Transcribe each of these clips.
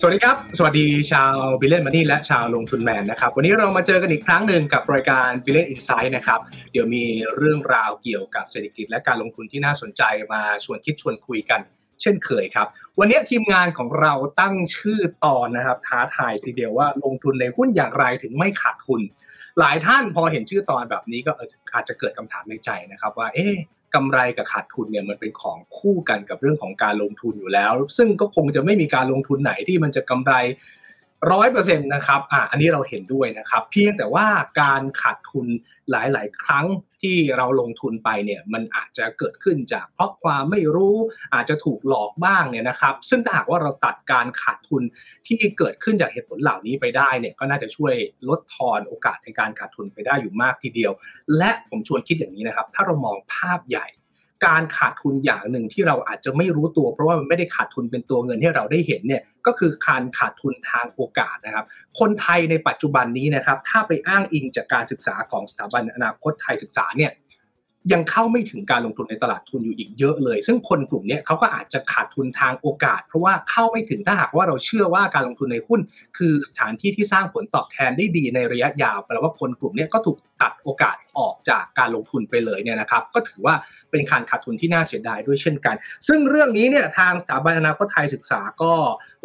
สวัสดีครับ สวัสดีชาว Billion Money และชาวลงทุนแมนนะครับ วันนี้เรามาเจอกันอีกครั้งหนึ่งกับรายการ Billion Inside นะครับ เดี๋ยวมีเรื่องราวเกี่ยวกับเศรษฐกิจและการลงทุนที่น่าสนใจมาชวนคิดชวนคุยกัน เช่นเคยครับ วันนี้ทีมงานของเราตั้งชื่อตอนนะครับ ท้าทายทีเดียวว่าลงทุนในหุ้นอย่างไรถึงไม่ขาดทุน หลายท่านพอเห็นชื่อตอนแบบนี้ก็อาจจะเกิดคำถามในใจนะครับว่า เอ๊ะ กำไรกับขาดทุนเนี่ยมันเป็นของคู่กันกับเรื่องของการลงทุนอยู่แล้ว ซึ่งก็คงจะไม่มีการลงทุนไหนที่มันจะกำไรร้อยเปอร์เซ็นต์นะครับอ่าอันนี้เราเห็นด้วยนะครับ เพียงแต่ว่าการขาดทุนหลาย ๆ ครั้ง ที่เราลงทุนไปเนี่ยมันอาจจะเกิดขึ้นจากเพราะความไม่รู้อาจจะถูกหลอกบ้างเนี่ยนะครับ ซึ่งถ้าหากว่าเราตัดการขาดทุนที่เกิดขึ้นจากเหตุผลเหล่านี้ไปได้เนี่ยก็น่าจะช่วยลดทอนโอกาสในการขาดทุนไปได้อยู่มากทีเดียว และผมชวนคิดอย่างนี้นะครับ ถ้าเรามองภาพใหญ่ การขาดทุนอย่างหนึ่งที่เราอาจจะไม่รู้ตัว เพราะว่ามันไม่ได้ขาดทุนเป็นตัวเงินให้เราได้เห็นเนี่ยก็คือการขาดทุนทางโอกาสนะครับ คนไทยในปัจจุบันนี้นะครับ ถ้าไปอ้างอิงจากการศึกษาของสถาบันอนาคตไทยศึกษาเนี่ย ยังเข้าไม่ถึงการลงทุนในตลาดทุนอยู่อีกเยอะเลย ซึ่งคนกลุ่มนี้เขาก็อาจจะขาดทุนทางโอกาส เพราะว่าเข้าไม่ถึงถ้าหากว่าเราเชื่อว่าการลงทุนในหุ้น คือสถานที่ที่สร้างผลตอบแทนได้ดีในระยะยาวแปลว่าคนกลุ่มนี้ก็ถูกตัดโอกาสออกจากการลงทุนไปเลยเนี่ยนะครับ ก็ถือว่าเป็นการขาดทุนที่น่าเสียดายด้วยเช่นกัน ซึ่งเรื่องนี้เนี่ยทางสถาบันอนาคตไทยศึกษาก็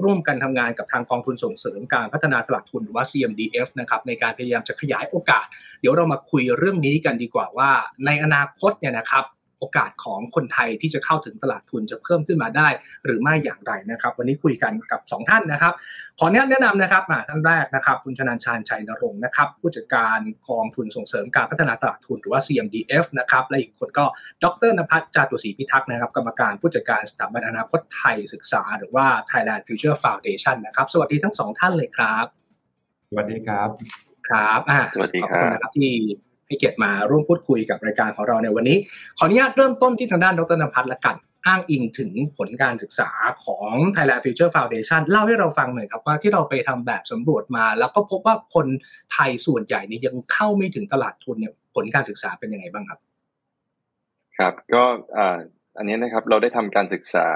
ร่วมกันทำงานกับทางกองทุนส่งเสริมการพัฒนาตลาดทุนหรือว่า CMDF นะครับในการพยายามจะขยายโอกาส เดี๋ยวเรามาคุยเรื่องนี้กันดีกว่าว่า ในอนาคตเนี่ยนะครับโอกาสของคนไทยที่จะเข้าถึงตลาดทุนจะเพิ่มขึ้นมาได้ หรือไม่อย่างไรนะครับ วันนี้คุยกันกับ 2 ท่านนะครับ ขอแนะนำนะครับท่านแรกนะครับ คุณชนันชาญชัยนรงค์นะครับ ผู้จัดการกองทุนส่งเสริมการพัฒนาตลาดทุนหรือว่า CMDF นะครับ และอีกคนก็ดรนภัสจาตุศรีพิทักษ์นะครับ กรรมการผู้จัดการสถาบันอนาคตไทยศึกษา หรือว่า Thailand Future Foundation นะครับ สวัสดีทั้งสองท่านเลยครับ สวัสดีครับครับอ่าสวัสดีครับขอบคุณนะครับที่ ให้เกียรติมาร่วมพูดคุยกับรายการของเราในวันนี้ ขออนุญาตเริ่มต้นที่ทางด้านดรนภัสละกันอ้างอิงถึงผลการศึกษาของ Thailand Future Foundation เล่าให้เราฟังหน่อยครับว่าที่เราไปทำแบบสำรวจมา แล้วก็พบว่าคนไทยส่วนใหญ่นี่ยังเข้าไม่ถึงตลาดทุนเนี่ยผลการศึกษาเป็นยังไงบ้างครับ ครับก็อันนี้นะครับเราได้ทำการศึกษา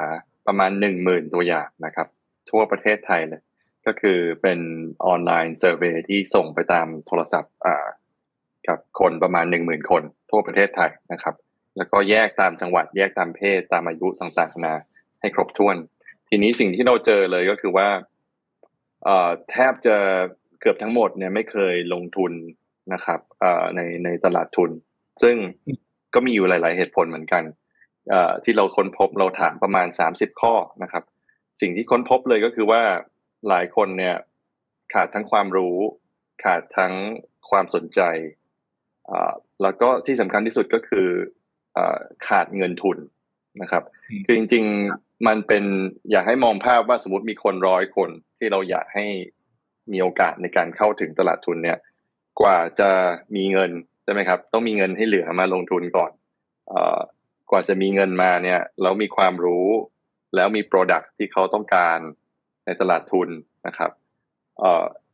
ประมาณหนึ่งหมื่นตัวอย่างนะครับ ทั่วประเทศไทยเลยก็คือเป็นออนไลน์เซอร์เวยที่ส่งไปตามโทรศัพท์ กับคนประมาณหนึ่งหมื่นคนทั่วประเทศไทยนะครับ แล้วก็แยกตามจังหวัดแยกตามเพศตามอายุต่างๆนะให้ครบถ้วน ทีนี้สิ่งที่เราเจอเลยก็คือว่าแทบจะเกือบทั้งหมดเนี่ยไม่เคยลงทุนนะครับในในตลาดทุน ซึ่งก็มีอยู่หลาย ๆ เหตุผลเหมือนกันที่เราค้นพบเราถามประมาณสามสิบข้อนะครับ สิ่งที่ค้นพบเลยก็คือว่าหลายคนเนี่ยขาดทั้งความรู้ ขาดทั้งความสนใจ แล้วก็ที่สำคัญที่สุดก็คือขาดเงินทุนนะครับ คือจริง ๆมันเป็นอยากให้มองภาพว่าสมมติมีคนร้อยคนที่เราอยากให้มีโอกาสในการเข้าถึงตลาดทุนเนี่ย กว่าจะมีเงินใช่ไหมครับ ต้องมีเงินให้เหลือมาลงทุนก่อนกว่าจะมีเงินมาเนี่ยแล้วมีความรู้ แล้วมี Product ที่เขาต้องการในตลาดทุนนะครับ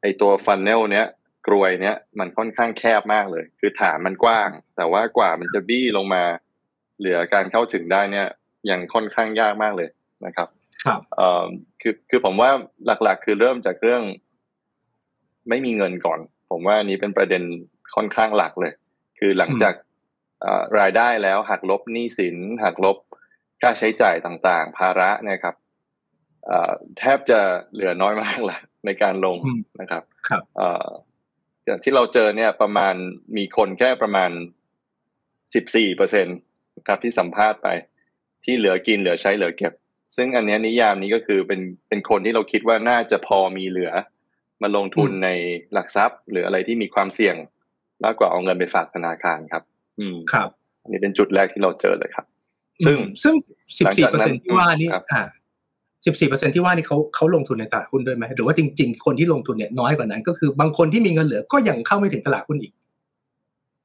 ไอตัวฟันเนลเนี้ย กรวยเนี้ยมันค่อนข้างแคบมากเลย คือฐานมันกว้าง แต่ว่ากว่ามันจะบี้ลงมา เหลือการเข้าถึงได้เนี่ยยังค่อนข้างยากมากเลยนะครับ ครับเอ่อคือคือผมว่าหลักๆ คือเริ่มจากเรื่อง ไม่มีเงินก่อน ผมว่านี้เป็นประเด็นค่อนข้างหลักเลย คือหลังจากรายได้แล้วหักลบหนี้สินหักลบค่าใช้จ่ายต่างๆ ภาระนะครับแทบจะเหลือน้อยมากแหละในการลงนะครับครับ อย่างที่เราเจอเนี่ยประมาณมีคนแค่ประมาณสิบสี่เปอร์เซ็นตครับที่สัมภาษณ์ไป ที่เหลือกินเหลือใช้เหลือเก็บ ซึ่งอันนี้นิยามนี้ก็คือเป็นเป็นคนที่เราคิดว่าน่าจะพอมีเหลือ มาลงทุนในหลักทรัพย์ หรืออะไรที่มีความเสี่ยงมากกว่าเอาเงินไปฝากธนาคารครับ อืมครับ อันนี้เป็นจุดแรกที่เราเจอเลยครับ ซึ่งซึ่งสิบสี่เปอร์เซ็นที่ว่านี่อ่า สิบสี่เปอร์เซ็นที่ว่านี่เขาเขาลงทุนในตลาดหุ้นด้วยไหมหรือว่าจริง ๆ คนที่ลงทุนเนี่ยน้อยกว่านั้น ก็คือบางคนที่มีเงินเหลือก็ยังเข้าไม่ถึงตลาดหุ้นอีก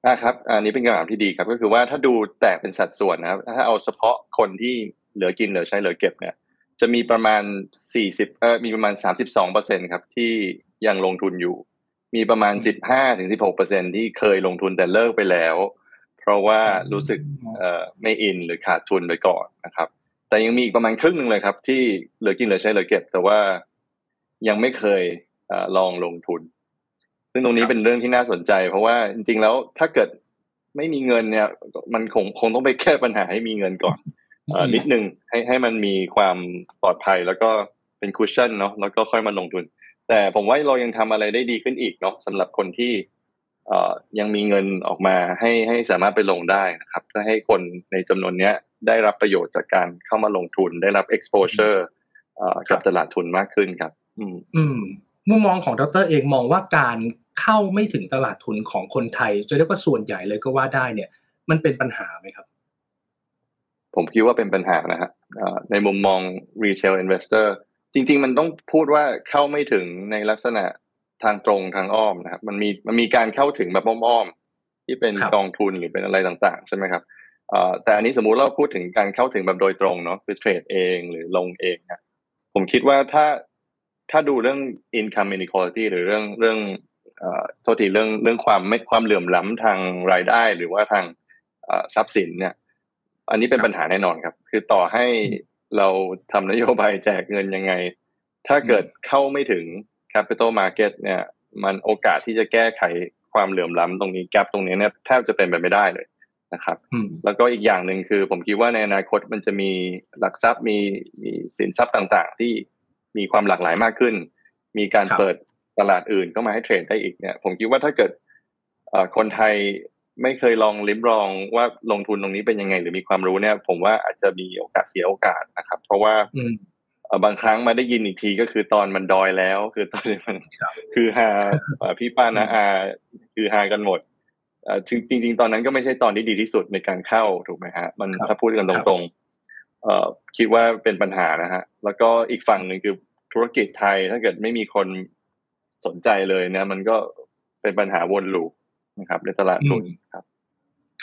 อ่าครับ อันนี้เป็นคำถามที่ดีครับ ก็คือว่าถ้าดูแตกเป็นสัดส่วนนะครับ ถ้าเอาเฉพาะคนที่เหลือกินเหลือใช้เหลือเก็บเนี่ย จะมีประมาณสี่สิบเออมีประมาณสามสิบสองเปอร์เซ็นครับที่ยังลงทุนอยู่ มีประมาณสิบห้าถึงสิบหกเปอร์เซ็นที่เคยลงทุนแต่เลิกไปแล้ว เพราะว่ารู้สึกเอ่อไม่อินหรือขาดทุนไปก่อนนะครับ แต่ยังมีอีกประมาณครึ่งหนึ่งเลยครับ ที่เหลือกินเหลือใช้เหลือเก็บ แต่ว่ายังไม่เคยอลองลงทุน ซึ่งตรงนี้เป็นเรื่องที่น่าสนใจ เพราะว่าจริง ๆ แล้วถ้าเกิดไม่มีเงินเนี่ย มันคงคงต้องไปแก้ปัญหาให้มีเงินก่อนนิดนึงให้ให้มันมีความปลอดภัยแล้วก็เป็น cushion เนาะแล้วก็ค่อยมาลงทุน แต่ผมว่าเรายังทำอะไรได้ดีขึ้นอีกเนาะสำหรับคนที่เอ่อยังมีเงินออกมาให้ให้สามารถไปลงได้นะครับถ้าให้คนในจำนวนเนี้ย ได้รับประโยชน์จากการเข้ามาลงทุน ได้รับ exposure เอ่อกับตลาดทุนมากขึ้นครับอืมอืมมุมมองของดรเองมองว่าการเข้าไม่ถึงตลาดทุนของคนไทย จะเรียกว่าส่วนใหญ่เลยก็ว่าได้เนี่ย มันเป็นปัญหาไหมครับ ผมคิดว่าเป็นปัญหานะฮะในมุมมอง retail investor จริง ๆ มันต้องพูดว่าเข้าไม่ถึงในลักษณะทางตรงทางอ้อมนะครับ มันมีมันมีการเข้าถึงแบบอ้อมๆที่เป็นกองทุนหรือเป็นอะไรต่างๆ ใช่ไหมครับ แต่อันนี้สมมุติเราพูดถึงการเข้าถึงแบบโดยตรงเนาะคือเทรดเองหรือลงเองนะผมคิดว่าถ้าถ้าดูเรื่อง income inequality หรือเรื่องเรื่องโทษทีเรื่องเรื่องความไม่ความเหลื่อมล้ำทางรายได้หรือว่าทางทรัพย์สินเนี่ย อันนี้เป็นปัญหาแน่นอนครับ คือต่อให้เราทำนโยบายแจกเงินยังไง ถ้าเกิดเข้าไม่ถึง capital market เนี่ย มันโอกาสที่จะแก้ไขความเหลื่อมล้ำตรงนี้แกลบตรงนี้เนี่ยแทบจะเป็นไปไม่ได้เลย นะครับ แล้วก็อีกอย่างหนึ่งคือผมคิดว่าในอนาคตมันจะมีหลักทรัพย์มีมีสินทรัพย์ต่างๆ ที่มีความหลากหลายมากขึ้น มีการเปิดตลาดอื่นเข้ามาให้เทรดได้อีกเนี่ย ผมคิดว่าถ้าเกิดคนไทยไม่เคยลองลิ้มลองว่าลงทุนตรงนี้เป็นยังไง หรือมีความรู้เนี่ย ผมว่าอาจจะมีโอกาสเสียโอกาสนะครับ เพราะว่าบางครั้งมาได้ยินอีกทีก็คือตอนมันดอยแล้ว คือตอนนี้มันคือฮาพี่ป้านะอาคือฮากันหมด จริงจริงตอนนั้นก็ไม่ใช่ตอนที่ดีที่สุดในการเข้าถูกไหมฮะมันถ้าพูดกันตรงๆคิดว่าเป็นปัญหานะฮะแล้วก็อีกฝั่งหนึ่งคือธุรกิจไทยถ้าเกิดไม่มีคนสนใจเลยเนี่ยมันก็เป็นปัญหาวนลูปนะครับในตลาดทุนครับ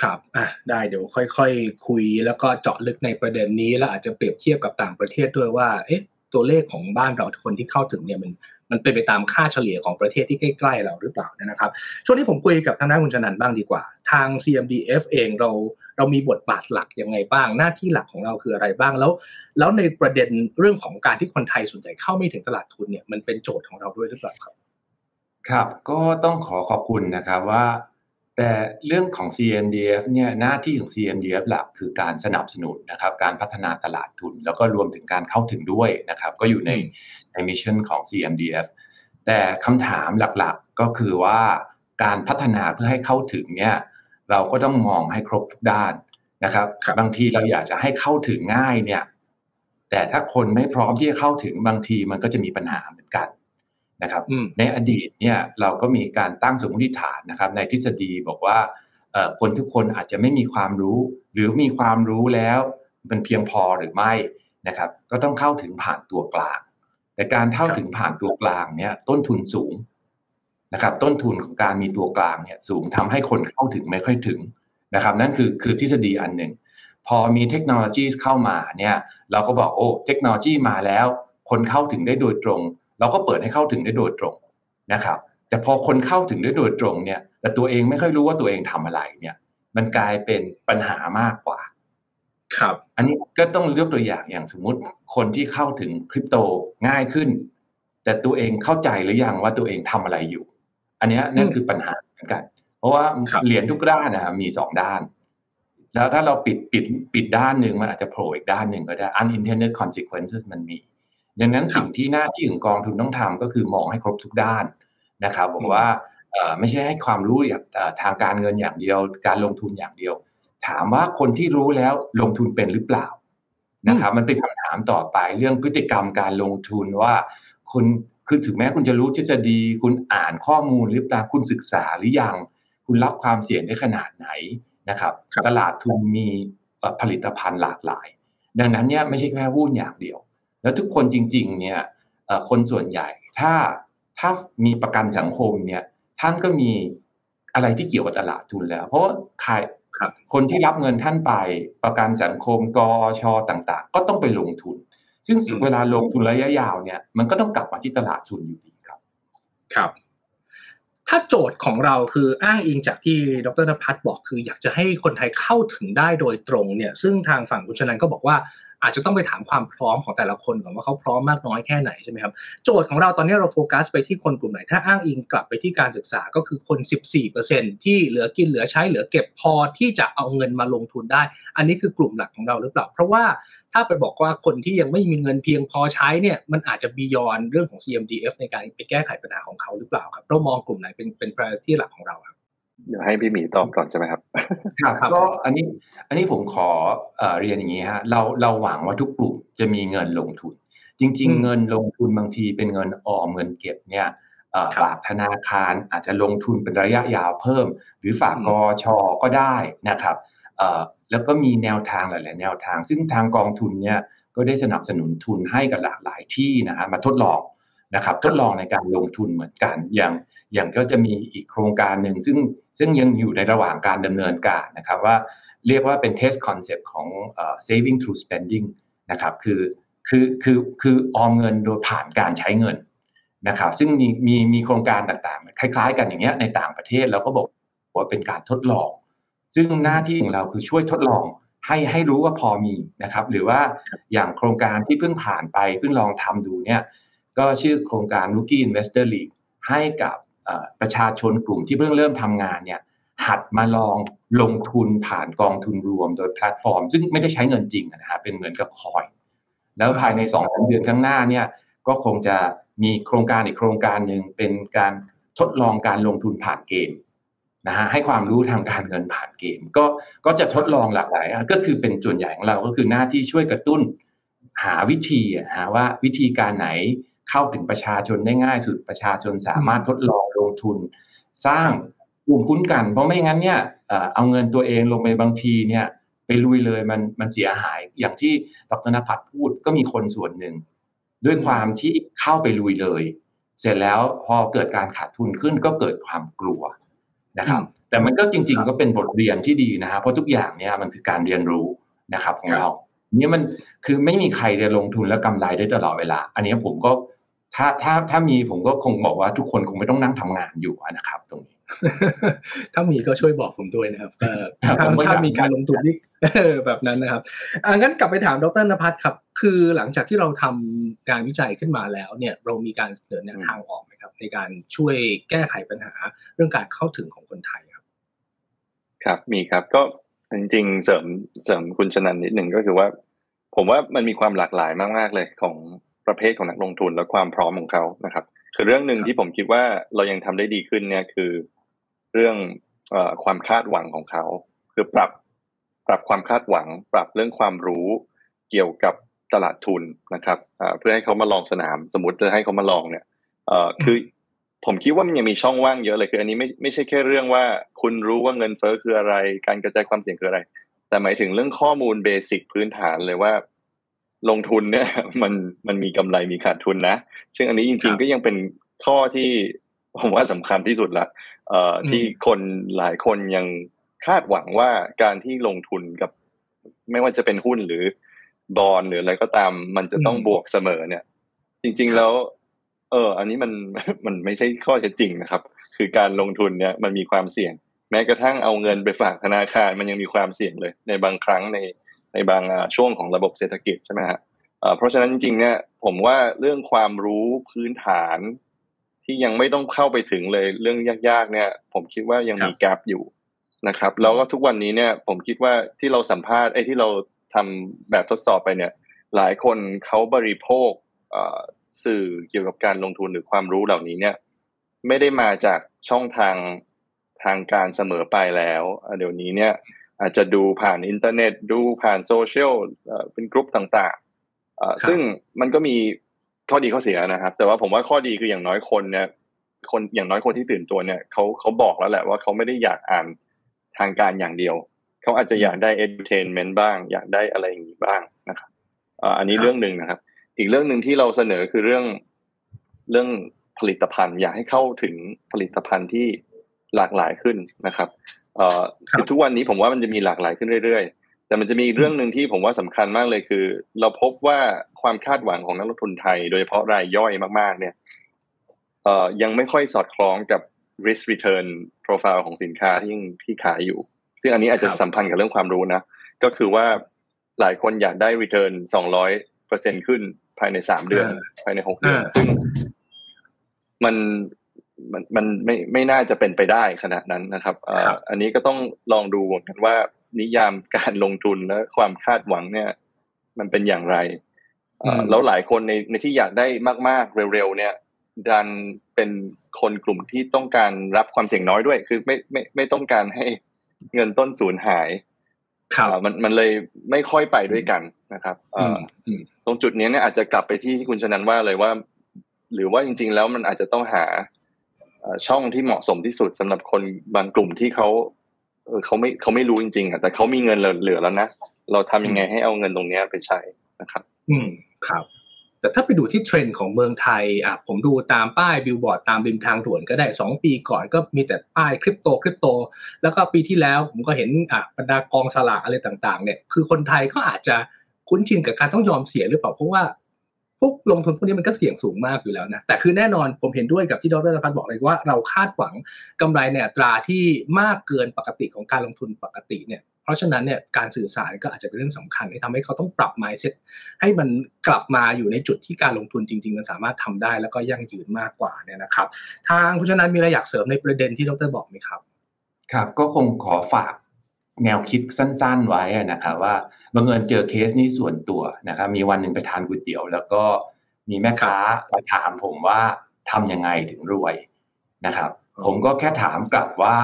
ครับอะได้เดี๋ยวค่อยๆคคุย แล้วก็เจาะลึกในประเด็นนี้แล้วอาจจะเปรียบเทียบกับต่างประเทศด้วยว่า เอ๊ะ ตัวเลขของบ้านเราคนที่เข้าถึงเนี่ยมัน มันเป็นไปตามค่าเฉลี่ยของประเทศที่ใกล้ๆเราหรือเปล่านะครับ ช่วงนี้ผมคุยกับทางด้านคุณชนันบ้างดีกว่า ทาง CMDF เองเราเรามีบทบาทหลักยังไงบ้าง หน้าที่หลักของเราคืออะไรบ้างแล้ว แล้วในประเด็นเรื่องของการที่คนไทยส่วนใหญ่เข้าไม่ถึงตลาดทุนเนี่ยมันเป็นโจทย์ของเราด้วยหรือเปล่าครับ ครับ ก็ต้องขอขอบคุณนะครับว่า แต่เรื่องของ CMDF เนี่ยหน้าที่ของ CMDF หลักคือการสนับสนุนนะครับการพัฒนาตลาดทุน แล้วก็รวมถึงการเข้าถึงด้วยนะครับก็อยู่ในในมิชชั่นของ CMDF แต่คำถามหลักๆก็คือว่าการพัฒนาเพื่อให้เข้าถึงเนี่ยเราก็ต้องมองให้ครบทุกด้านนะครับบางทีเราอยากจะให้เข้าถึงง่ายเนี่ยแต่ถ้าคนไม่พร้อมที่จะเข้าถึงบางทีมันก็จะมีปัญหาเหมือนกัน นะครับในอดีตเนี่ยเราก็มีการตั้งสมมติฐานนะครับ ในทฤษฎีบอกว่าคนทุกคนอาจจะไม่มีความรู้ หรือมีความรู้แล้วมันเพียงพอหรือไม่นะครับก็ต้องเข้าถึงผ่านตัวกลาง แต่การเข้าถึงผ่านตัวกลางเนี่ยต้นทุนสูงนะครับต้นทุนของการมีตัวกลางเนี่ยสูงทำให้คนเข้าถึงไม่ค่อยถึงนะครับนั่นคือคือทฤษฎีอันหนึ่งพอมีเทคโนโลยีเข้ามาเนี่ยเราก็บอกโอ้เทคโนโลยีมาแล้ว คนเข้าถึงได้โดยตรง เราก็เปิดให้เข้าถึงได้โดยตรงนะครับแต่พอคนเข้าถึงได้โดยตรงเนี่ยแต่ตัวเองไม่ค่อยรู้ว่าตัวเองทำอะไรเนี่ย มันกลายเป็นปัญหามากกว่า ครับ อันนี้ก็ต้องเลือกตัวอย่างอย่างสมมุติคนที่เข้าถึงคริปโตง่ายขึ้น แต่ตัวเองเข้าใจหรือยังว่าตัวเองทำอะไรอยู่ อันนี้นั่นคือปัญหาเหมือนกัน เพราะว่าเหรียญทุกด้านนะมีสองด้าน แล้วถ้าเราปิดปิดปิดด้านหนึ่งมันอาจจะโผล่อีกด้านหนึ่งก็ได้ unintended consequences มันมี ดังนั้นสิ่งที่หน้าที่ของกองทุนต้องทำก็คือมองให้ครบทุกด้านนะครับบอกว่าไม่ใช่ให้ความรู้อย่างทางการเงินอย่างเดียว การลงทุนอย่างเดียว ถามว่าคนที่รู้แล้วลงทุนเป็นหรือเปล่านะครับมันเป็นคำถามต่อไปเรื่องพฤติกรรมการลงทุนว่าคุณคือถึงแม้คุณจะรู้ทฤษฎีคุณอ่านข้อมูลหรือเปล่าคุณศึกษาหรือยัง คุณรับความเสี่ยงได้ขนาดไหนนะครับตลาดทุนมีผลิตภัณฑ์หลากหลาย ดังนั้นเนี่ยไม่ใช่แค่หุ้นอย่างเดียว แล้วทุกคนจริง ๆ เนี่ยคนส่วนใหญ่ถ้าถ้ามีประกันสังคมเนี่ยท่านก็มีอะไรที่เกี่ยวกับตลาดทุนแล้ว เพราะใครคนที่รับเงินท่านไปประกันสังคมกอชต่างๆ ก็ต้องไปลงทุน ซึ่งเวลาลงทุนระยะยาวเนี่ยมันก็ต้องกลับมาที่ตลาดทุนอยู่ดีครับ ครับ ถ้าโจทย์ของเราคืออ้างอิงจากที่ดรนภัทรบอกคือ อยากจะให้คนไทยเข้าถึงได้โดยตรงเนี่ย ซึ่งทางฝั่งคุณชนันก็บอกว่า อาจจะต้องไปถามความพร้อมของแต่ละคนก่อนว่าเขาพร้อมมากน้อยแค่ไหนใช่ไหมครับโจทย์ของเราตอนนี้เราโฟกัสไปที่คนกลุ่มไหน ถ้าอ้างอิงกลับไปที่การศึกษาก็คือคน 14%ที่เหลือกินเหลือใช้เหลือเก็บพอที่จะเอาเงินมาลงทุนได้ อันนี้คือกลุ่มหลักของเราหรือเปล่า เพราะว่าถ้าไปบอกว่าคนที่ยังไม่มีเงินเพียงพอใช้เนี่ยมันอาจจะบียอนเรื่องของ CMDF ในการไปแก้ไขปัญหาของเขาหรือเปล่าครับเรามองกลุ่มไหนเป็นเป็น priority หลักของเราครับ เดี๋ยวให้พี่หมีตอบก่อนใช่ไหมครับครับก็อันนี้อันนี้ผมขอเรียนอย่างนี้ฮะเราเราหวังว่าทุกกลุ่มจะมีเงินลงทุน จริง ๆ เงินลงทุนบางทีเป็นเงินออมเงินเก็บเนี่ยฝากธนาคารอาจจะลงทุนเป็นระยะยาวเพิ่ม หรือฝากกอชอก็ได้นะครับแล้วก็มีแนวทางหลาย ๆ แนวทาง ซึ่งทางกองทุนเนี่ยก็ได้สนับสนุนทุนให้กับหลากหลายที่นะฮะมาทดลองนะครับทดลองในการลงทุนเหมือนกันอย่าง อย่างก็จะมีอีกโครงการหนึ่งซึ่งซึ่งยังอยู่ในระหว่างการดำเนินการนะครับว่าเรียกว่าเป็น test concept ของ saving through spending นะครับคือคือคือคือออมเงินโดยผ่านการใช้เงินนะครับซึ่งมีมีมีโครงการต่างๆ คล้าย ๆ กันอย่างเงี้ยในต่างประเทศเราก็บอกว่าเป็นการทดลอง ซึ่งหน้าที่ของเราคือช่วยทดลองให้ให้รู้ว่าพอมีนะครับ หรือว่าอย่างโครงการที่เพิ่งผ่านไปเพิ่งลองทำดูเนี่ยก็ชื่อโครงการ Rookie Investor League ให้กับ ประชาชนกลุ่มที่เพิ่งเริ่มทำงานเนี่ยหัดมาลองลงทุนผ่านกองทุนรวมโดยแพลตฟอร์ม ซึ่งไม่ได้ใช้เงินจริงนะฮะเป็นเหมือนกับคอย แล้วภายในสองสาเดือนข้างหน้าเนี่ยก็คงจะมีโครงการอีกโครงการหนึ่งเป็นการทดลองการลงทุนผ่านเกมนะฮะให้ความรู้ทางการเงินผ่านเกม ก็ก็จะทดลองหลากหลายก็คือเป็นส่วนใหญ่ของเราก็คือหน้าที่ช่วยกระตุ้นหาวิธีหาว่าวิธีการไหนเข้าถึงประชาชนได้ง่ายสุดประชาชนสามารถทดลอง ทุน สร้างภูมิคุ้นกัน เพราะไม่งั้นเนี่ยเอาเงินตัวเองลงไปบางทีเนี่ยไปลุยเลยมันมันเสียหายอย่างที่ดรนภัทรพูดก็มีคนส่วนหนึ่ง ด้วยความที่เข้าไปลุยเลย เสร็จแล้วพอเกิดการขาดทุนขึ้นก็เกิดความกลัวนะครับ แต่มันก็จริง ๆ ก็เป็นบทเรียนที่ดีนะฮะเพราะทุกอย่างเนี่ยมันคือการเรียนรู้นะครับของเราเนี่ยมันคือไม่มีใครจะลงทุนแล้วกำไรได้ตลอดเวลา อันนี้ผมก็ ถ้าถ้าถ้ามีผมก็คงบอกว่าทุกคนคงไม่ต้องนั่งทำงานอยู่นะครับ ตรงนี้ ถ้ามีก็ช่วยบอกผมด้วยนะครับถ้าถ้ามีการลงทุนที่แบบนั้นนะครับอ่างั้นกลับไปถามดรนภัสครับ คือหลังจากที่เราทำการวิจัยขึ้นมาแล้วเนี่ย เรามีการเสนอแนวทางออกไหมครับ ในการช่วยแก้ไขปัญหาเรื่องการเข้าถึงของคนไทยครับ ครับมีครับก็จริงๆเสริมเสริมคุณชนันนิดหนึ่งก็คือว่า ผมว่ามันมีความหลากหลายมากๆเลยของ ประเภทของนักลงทุนและความพร้อมของเขานะครับ คือเรื่องหนึ่งที่ผมคิดว่าเรายังทำได้ดีขึ้นเนี่ยคือเรื่องอความคาดหวังของเขา คือปรับปรับความคาดหวัง ปรับเรื่องความรู้เกี่ยวกับตลาดทุนนะครับเพื่อให้เขามาลองสนาม สมมติจะให้เขามาลองเนี่ยคือผมคิดว่ามันยังมีช่องว่างเยอะเลยคืออันนี้ไม่ไม่ใช่แค่เรื่องว่า คุณรู้ว่าเงินเฟ้อคืออะไร การกระจายความเสี่ยงคืออะไร แต่หมายถึงเรื่องข้อมูลเบสิกพื้นฐานเลยว่า ลงทุนเนี่ยมันมันมีกำไรมีขาดทุนนะ ซึ่งอันนี้จริง ๆ ก็ยังเป็นข้อที่ผมว่าสำคัญที่สุดละเอ่อที่คนหลายคนยังคาดหวังว่าการที่ลงทุนกับ ไม่ว่าจะเป็นหุ้นหรือบอลหรืออะไรก็ตามมันจะต้องบวกเสมอเนี่ย จริง ๆแล้ว เออ อันนี้มันมันไม่ใช่ข้อเท็จจริงนะครับ คือการลงทุนเนี่ยมันมีความเสี่ยง แม้กระทั่งเอาเงินไปฝากธนาคารมันยังมีความเสี่ยงเลย ในบางครั้งใน ในบางช่วงของระบบเศรษฐกิจใช่ไหมฮะเพราะฉะนั้นจริงๆเนี่ยผมว่าเรื่องความรู้พื้นฐานที่ยังไม่ต้องเข้าไปถึงเลยเรื่องยากๆ เนี่ย ผมคิดว่ายังมีแกลบอยู่นะครับ แล้วก็ทุกวันนี้เนี่ย ผมคิดว่าที่เราสัมภาษณ์ไอ้ที่เราทำแบบทดสอบไปเนี่ย หลายคนเขาบริโภคสื่อเกี่ยวกับการลงทุนหรือความรู้เหล่านี้เนี่ย ไม่ได้มาจากช่องทางทางการเสมอไปแล้ว เดี๋ยวนี้เนี่ย อาจจะดูผ่านอินเทอร์เน็ต ดูผ่านโซเชียลเป็นกลุ่มต่างๆซึ่งมันก็มีข้อดีข้อเสียนะครับ แต่ว่าผมว่าข้อดีคืออย่างน้อยคนเนี่ยคนอย่างน้อยคนที่ตื่นตัวเนี่ยเขาเขาบอกแล้วแหละว่าเขาไม่ได้อยากอ่านทางการอย่างเดียว เขาอาจจะอยากได้ entertainment บ้าง อยากได้อะไรอย่างนี้บ้างนะครับอันนี้เรื่องหนึ่งนะครับ อีกเรื่องหนึ่งที่เราเสนอคือเรื่องเรื่องผลิตภัณฑ์ อยากให้เข้าถึงผลิตภัณฑ์ที่หลากหลายขึ้นนะครับ เอ่อคือทุกวันนี้ผมว่ามันจะมีหลากหลายขึ้นเรื่อยๆ แต่มันจะมีเรื่องหนึ่งที่ผมว่าสำคัญมากเลยคือ เราพบว่าความคาดหวังของนักลงทุนไทย โดยเฉพาะรายย่อยมากๆ เนี่ยเอ่อยังไม่ค่อยสอดคล้องกับ risk return profile ของสินค้าที่ที่ขายอยู่ ซึ่งอันนี้อาจจะสัมพันธ์กับเรื่องความรู้นะ ก็คือว่าหลายคนอยากได้ return สองร้อยเปอร์เซ็นขึ้นภายในสามเดือน ภายในหกเดือน ซึ่งมัน มันมันไม่ไม่น่าจะเป็นไปได้ขนาดนั้นนะครับอันนี้ก็ต้องลองดูกันว่า นิยามการลงทุนและความคาดหวังเนี่ย มันเป็นอย่างไรแล้วหลายคนในในที่อยากได้มาก ๆ เร็วๆเนี่ย ดันเป็นคนกลุ่มที่ต้องการรับความเสี่ยงน้อยด้วย คือไม่ไม่ไม่ต้องการให้เงินต้นสูญหายครับมันมันเลยไม่ค่อยไปด้วยกันนะครับตรงจุดนี้เนี่ยอาจจะกลับไปที่ที่คุณชนันว่าเลยว่า หรือว่าจริง ๆ แล้วมันอาจจะต้องหา ช่องที่เหมาะสมที่สุดสำหรับคนบางกลุ่มที่เขาเขาไม่เขาไม่รู้จริงๆอะแต่เขามีเงินเหลือแล้วนะเราทำยังไงให้เอาเงินตรงนี้ไปใช้นะครับ อืมครับ แต่ถ้าไปดูที่เทรนด์ของเมืองไทยอะผมดูตามป้ายบิลบอร์ดตามริมทางด่วนก็ได้สองปีก่อนก็มีแต่ป้าย crypto crypto แล้วก็ปีที่แล้วผมก็เห็นอะบรรดากองสลากอะไรต่าง ๆ เนี่ย คือคนไทยก็อาจจะคุ้นชินกับการต้องยอมเสียหรือเปล่าเพราะว่า พวกลงทุนพวกนี้มันก็เสี่ยงสูงมากอยู่แล้วนะ แต่คือแน่นอนผมเห็นด้วยกับที่ดรณภัทรบอกเลยว่าเราคาดหวังกำไรในอัตราที่มากเกินปกติของการลงทุนปกติเนี่ย เพราะฉะนั้นเนี่ยการสื่อสารก็อาจจะเป็นเรื่องสำคัญที่ทำให้เขาต้องปรับ mindset ให้มันกลับมาอยู่ในจุดที่การลงทุนจริง ๆ มันสามารถทำได้แล้วก็ยั่งยืนมากกว่าเนี่ยนะครับ ทางคุณชนันมีอะไรอยากเสริมในประเด็นที่ดรบอกไหมครับ ครับก็คงขอฝากแนวคิดสั้น ๆ ไว้นะครับว่า บังเอิญเจอเคสนี้ส่วนตัวนะครับมีวันหนึ่งไปทานก๋วยเตี๋ยว แล้วก็มีแม่ค้ามาถามผมว่าทํำยังไงถึงรวยนะครับ ผมก็แค่ถามกลับว่า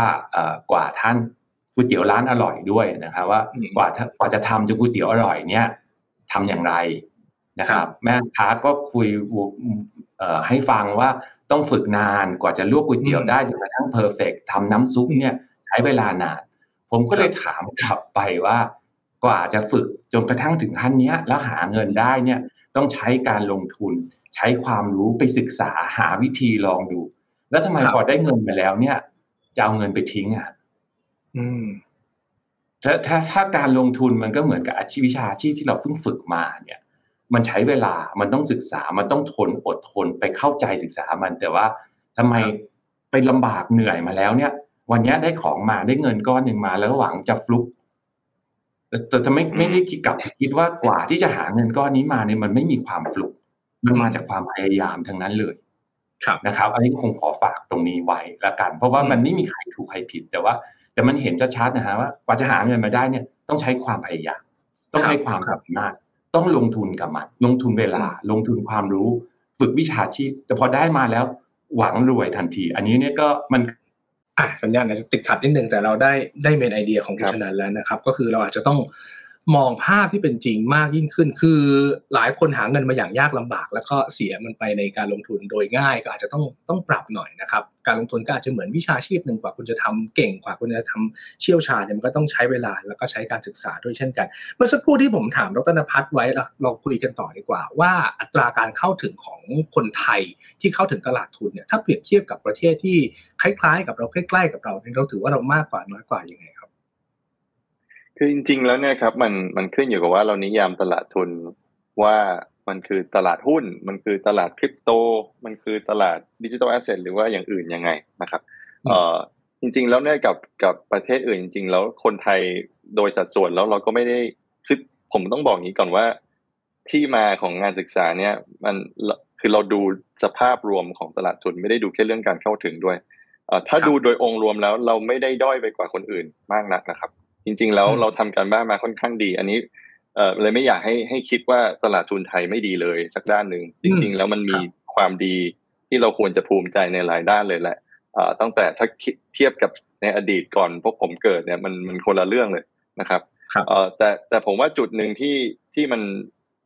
กว่าท่านก๋วยเตี๋ยวร้านอร่อยด้วยนะครับว่ากว่ากว่าจะทำจนก๋วยเตี๋ยวอร่อยเนี่ยทำอย่างไรนะครับ แม่ค้าก็คุยให้ฟังว่าต้องฝึกนานกว่าจะลวกก๋วยเตี๋ยวได้จนกระทั่งเพอร์เฟกทำน้ำซุปเนี่ยใช้เวลานาน ผมก็เลยถามกลับไปว่า กว่าจะฝึกจนกระทั่งถึงขั้นนี้แล้วหาเงินได้เนี่ยต้องใช้การลงทุน ใช้ความรู้ไปศึกษาหาวิธีลองดู แล้วทำไมพอได้เงินมาแล้วเนี่ยจะเอาเงินไปทิ้งอะ อืมถ้าถ้าถ้าการลงทุนมันก็เหมือนกับอาชีพวิชาชีพที่เราเพิ่งฝึกมาเนี่ย มันใช้เวลามันต้องศึกษามันต้องทนอดทนไปเข้าใจศึกษามันแต่ว่าทำไมไปลำบากเหนื่อยมาแล้วเนี่ย วันนี้ได้ของมาได้เงินก้อนหนึ่งมาแล้วหวังจะฟลุก แต่จะไม่ไม่ได้คิดกลับคิดว่ากว่าที่จะหาเงินก้อนนี้มาเนี่ยมันไม่มีความฟลุกมันมาจากความพยายามทั้งนั้นเลยนะครับ อันนี้คงขอฝากตรงนี้ไว้ละกัน เพราะว่ามันไม่มีใครถูกใครผิดแต่ว่า แต่มันเห็นชัดๆนะฮะว่ากว่าจะหาเงินมาได้เนี่ยต้องใช้ความพยายามต้องใช้ความสามารถต้องลงทุนกับมัน ลงทุนเวลา ลงทุนความรู้ ฝึกวิชาชีพ แต่พอได้มาแล้วหวังรวยทันที อันนี้เนี่ยก็มัน อะสัญญาณอาจจะติดขัดนิดนึงแต่เราได้ได้เมนไอเดียของคุณชนันแล้วนะครับ ก็คือเราอาจจะต้อง มองภาพที่เป็นจริงมากยิ่งขึ้น คือหลายคนหาเงินมาอย่างยากลำบาก แล้วก็เสียมันไปในการลงทุนโดยง่ายก็อาจจะต้องต้องปรับหน่อยนะครับ การลงทุนก็อาจจะเหมือนวิชาชีพหนึ่งกว่าคุณจะทำเก่งกว่าคุณจะทำเชี่ยวชาญเนี่ยมันก็ต้องใช้เวลาแล้วก็ใช้การศึกษาด้วยเช่นกัน เมื่อสักครู่ที่ผมถามดรนภัทรไว้เราคุยกันต่อดีกว่า ว่าอัตราการเข้าถึงของคนไทยที่เข้าถึงตลาดทุนเนี่ยถ้าเปรียบเทียบกับประเทศที่คล้ายๆ กับเราใกล้ๆกับเราเราถือว่าเรามากกว่าน้อยกว่ายังไง ครับคือจริง ๆ แล้วเนี่ยครับมันมันขึ้นอยู่กับว่าเรานิยามตลาดทุนว่ามันคือตลาดหุ้น มันคือตลาดคริปโต มันคือตลาดดิจิทัลแอสเซทหรือว่าอย่างอื่นยังไงนะครับเอ่อจริง ๆ แล้วเนี่ยกับกับประเทศอื่นจริง ๆ แล้วคนไทยโดยสัดส่วนแล้วเราก็ไม่ได้คือผมต้องบอกงี้ก่อนว่า ที่มาของงานศึกษาเนี่ยมันคือเราดูสภาพรวมของตลาดทุนไม่ได้ดูแค่เรื่องการเข้าถึงด้วยถ้าดูโดยองค์รวมแล้วเราไม่ได้ด้อยไปกว่าคนอื่นมากนักนะครับ จริง ๆ แล้วเราทำการบ้านมาค่อนข้างดี อันนี้เอ่อเลยไม่อยากให้ให้คิดว่าตลาดทุนไทยไม่ดีเลยสักด้านหนึ่งจริง ๆ แล้วมันมีความดีที่เราควรจะภูมิใจในหลายด้านเลยแหละเอ่อตั้งแต่ถ้าเทียบกับในอดีตก่อนพวกผมเกิดเนี่ยมันมันคนละเรื่องเลยนะครับเอ่อแต่แต่ผมว่าจุดหนึ่งที่ที่มัน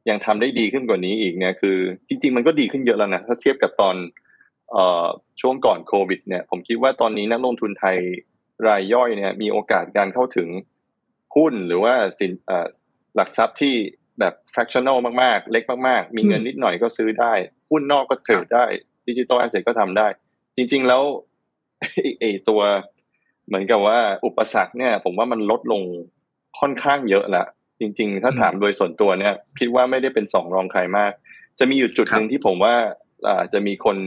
ยังทำได้ดีขึ้นกว่านี้อีกเนี่ยคือ จริง ๆ มันก็ดีขึ้นเยอะแล้วนะถ้าเทียบกับตอนเอ่อช่วงก่อนโควิดเนี่ยผมคิดว่าตอนนี้นักลงทุนไทย รายย่อยเนี่ยมีโอกาสการเข้าถึงหุ้นหรือว่าสินหลักทรัพย์ที่แบบ fractional มากๆ เล็กมากๆ มีเงินนิดหน่อยก็ซื้อได้ หุ้นนอกก็ trade ได้ digital asset ก็ทำได้ จริง ๆแล้วไอตัวเหมือนกับว่าอุปสรรคเนี่ย ผมว่ามันลดลงค่อนข้างเยอะละจริง ๆ ถ้าถามโดยส่วนตัวเนี่ยคิดว่าไม่ได้เป็นสองรองใครมาก จะมีอยู่จุดหนึ่งที่ผมว่าจะมีคน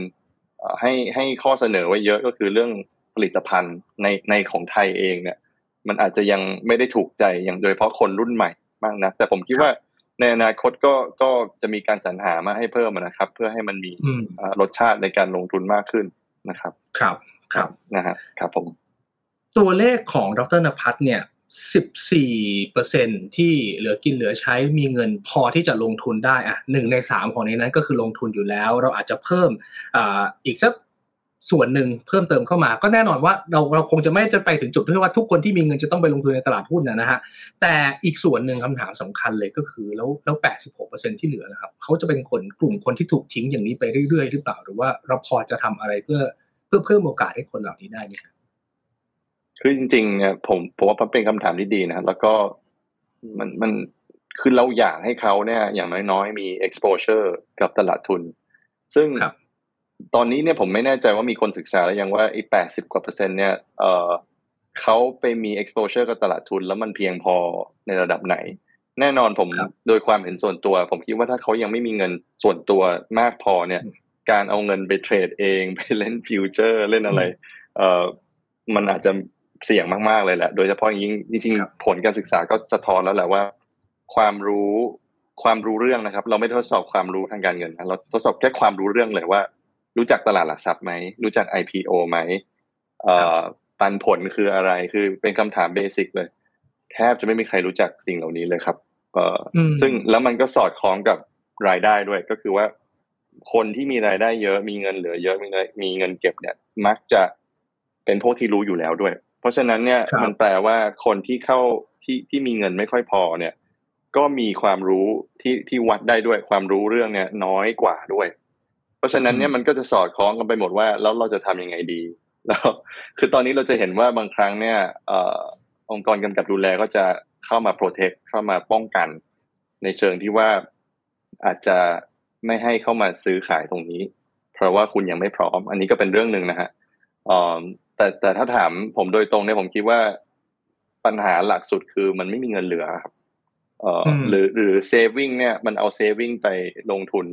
ให้ให้ข้อเสนอไว้เยอะก็คือเรื่อง ผลิตภัณฑ์ในในของไทยเองเนี่ย มันอาจจะยังไม่ได้ถูกใจอย่างโดยเฉพาะคนรุ่นใหม่มากนะแต่ผมคิดว่าในอนาคตก็ก็จะมีการสรรหามาให้เพิ่มนะครับ เพื่อให้มันมีรสชาติในการลงทุนมากขึ้นนะครับ ครับครับนะฮะครับผม ตัวเลขของดรนภัทรเนี่ยสิบสี่เปอร์เซ็นที่เหลือกินเหลือใช้มีเงินพอที่จะลงทุนได้อะหนึ่งในสามของในนั้นก็คือลงทุนอยู่แล้ว เราอาจจะเพิ่มอ่าอีกสัก ส่วนหนึ่งเพิ่มเติมเข้ามา ก็แน่นอนว่าเราเราคงจะไม่จะไปถึงจุดที่ว่าทุกคนที่มีเงินจะต้องไปลงทุนในตลาดหุ้นนะฮะแต่อีกส่วนหนึ่งคำถามสำคัญเลยก็คือแล้วแล้วแปดสิบหกเปอร์เซ็นที่เหลือนะครับเขาจะเป็นคนกลุ่มคนที่ถูกทิ้งอย่างนี้ไปเรื่อยๆหรือเปล่าหรือว่าเราพอจะทำอะไรเพื่อเพื่อเพิ่มโอกาสให้คนเหล่านี้ได้ไหมครับคือจริงๆเนี่ยผมผมว่ามันเป็นคำถามที่ดีนะแล้วก็มันมันคือเราอยากให้เขาเนี่ยอย่างน้อยๆมี exposure กับตลาดทุน ซึ่ง ตอนนี้เนี่ยผมไม่แน่ใจว่ามีคนศึกษาแล้วยังว่าไอ้แปดสิบกว่าเปอร์เซ็นต์เนี่ยเออเขาไปมี exposure กับตลาดทุน แล้วมันเพียงพอในระดับไหน แน่นอนผมโดยความเห็นส่วนตัว ผมคิดว่าถ้าเขายังไม่มีเงินส่วนตัวมากพอเนี่ย การเอาเงินไป trade เองไปเล่น future เล่นอะไร เออมันอาจจะเสี่ยงมากๆเลยแหละ โดยเฉพาะยิ่งจริงๆผลการศึกษาก็สะท้อนแล้วแหละว่า ความรู้ความรู้เรื่องนะครับ เราไม่ทดสอบความรู้ทางการเงินนะเราทดสอบแค่ความรู้เรื่องเลยว่า รู้จักตลาดหลักทรัพย์ไหมรู้จัก IPO ไหมเอ่อปันผลคืออะไรคือเป็นคำถาม basic เลย แทบจะไม่มีใครรู้จักสิ่งเหล่านี้เลยครับเอ่อซึ่งแล้วมันก็สอดคล้องกับรายได้ด้วยก็คือว่า คนที่มีรายได้เยอะมีเงินเหลือเยอะมีเงินมีเงินเก็บเนี่ย มักจะเป็นพวกที่รู้อยู่แล้วด้วย เพราะฉะนั้นเนี่ยมันแปลว่าคนที่เข้าที่ที่มีเงินไม่ค่อยพอเนี่ย ก็มีความรู้ที่ที่วัดได้ด้วยความรู้เรื่องเนี่ย น้อยกว่าด้วย เพราะฉะนั้นเนี่ยมันก็จะสอดคล้องกันไปหมดว่าแล้วเราจะทำยังไงดีแล้วคือตอนนี้เราจะเห็นว่าบางครั้งเนี่ยอองค์กรกำกับดูแลก็จะเข้ามา protect เข้ามาป้องกัน ในเชิงที่ว่าอาจจะไม่ให้เข้ามาซื้อขายตรงนี้ เพราะว่าคุณยังไม่พร้อม อันนี้ก็เป็นเรื่องหนึ่งนะฮะแต่แต่ถ้าถามผมโดยตรงเนี่ยผมคิดว่าปัญหาหลักสุดคือมันไม่มีเงินเหลือครับเอ่อหรือหรือ saving เนี่ยมันเอา saving ไปลงทุน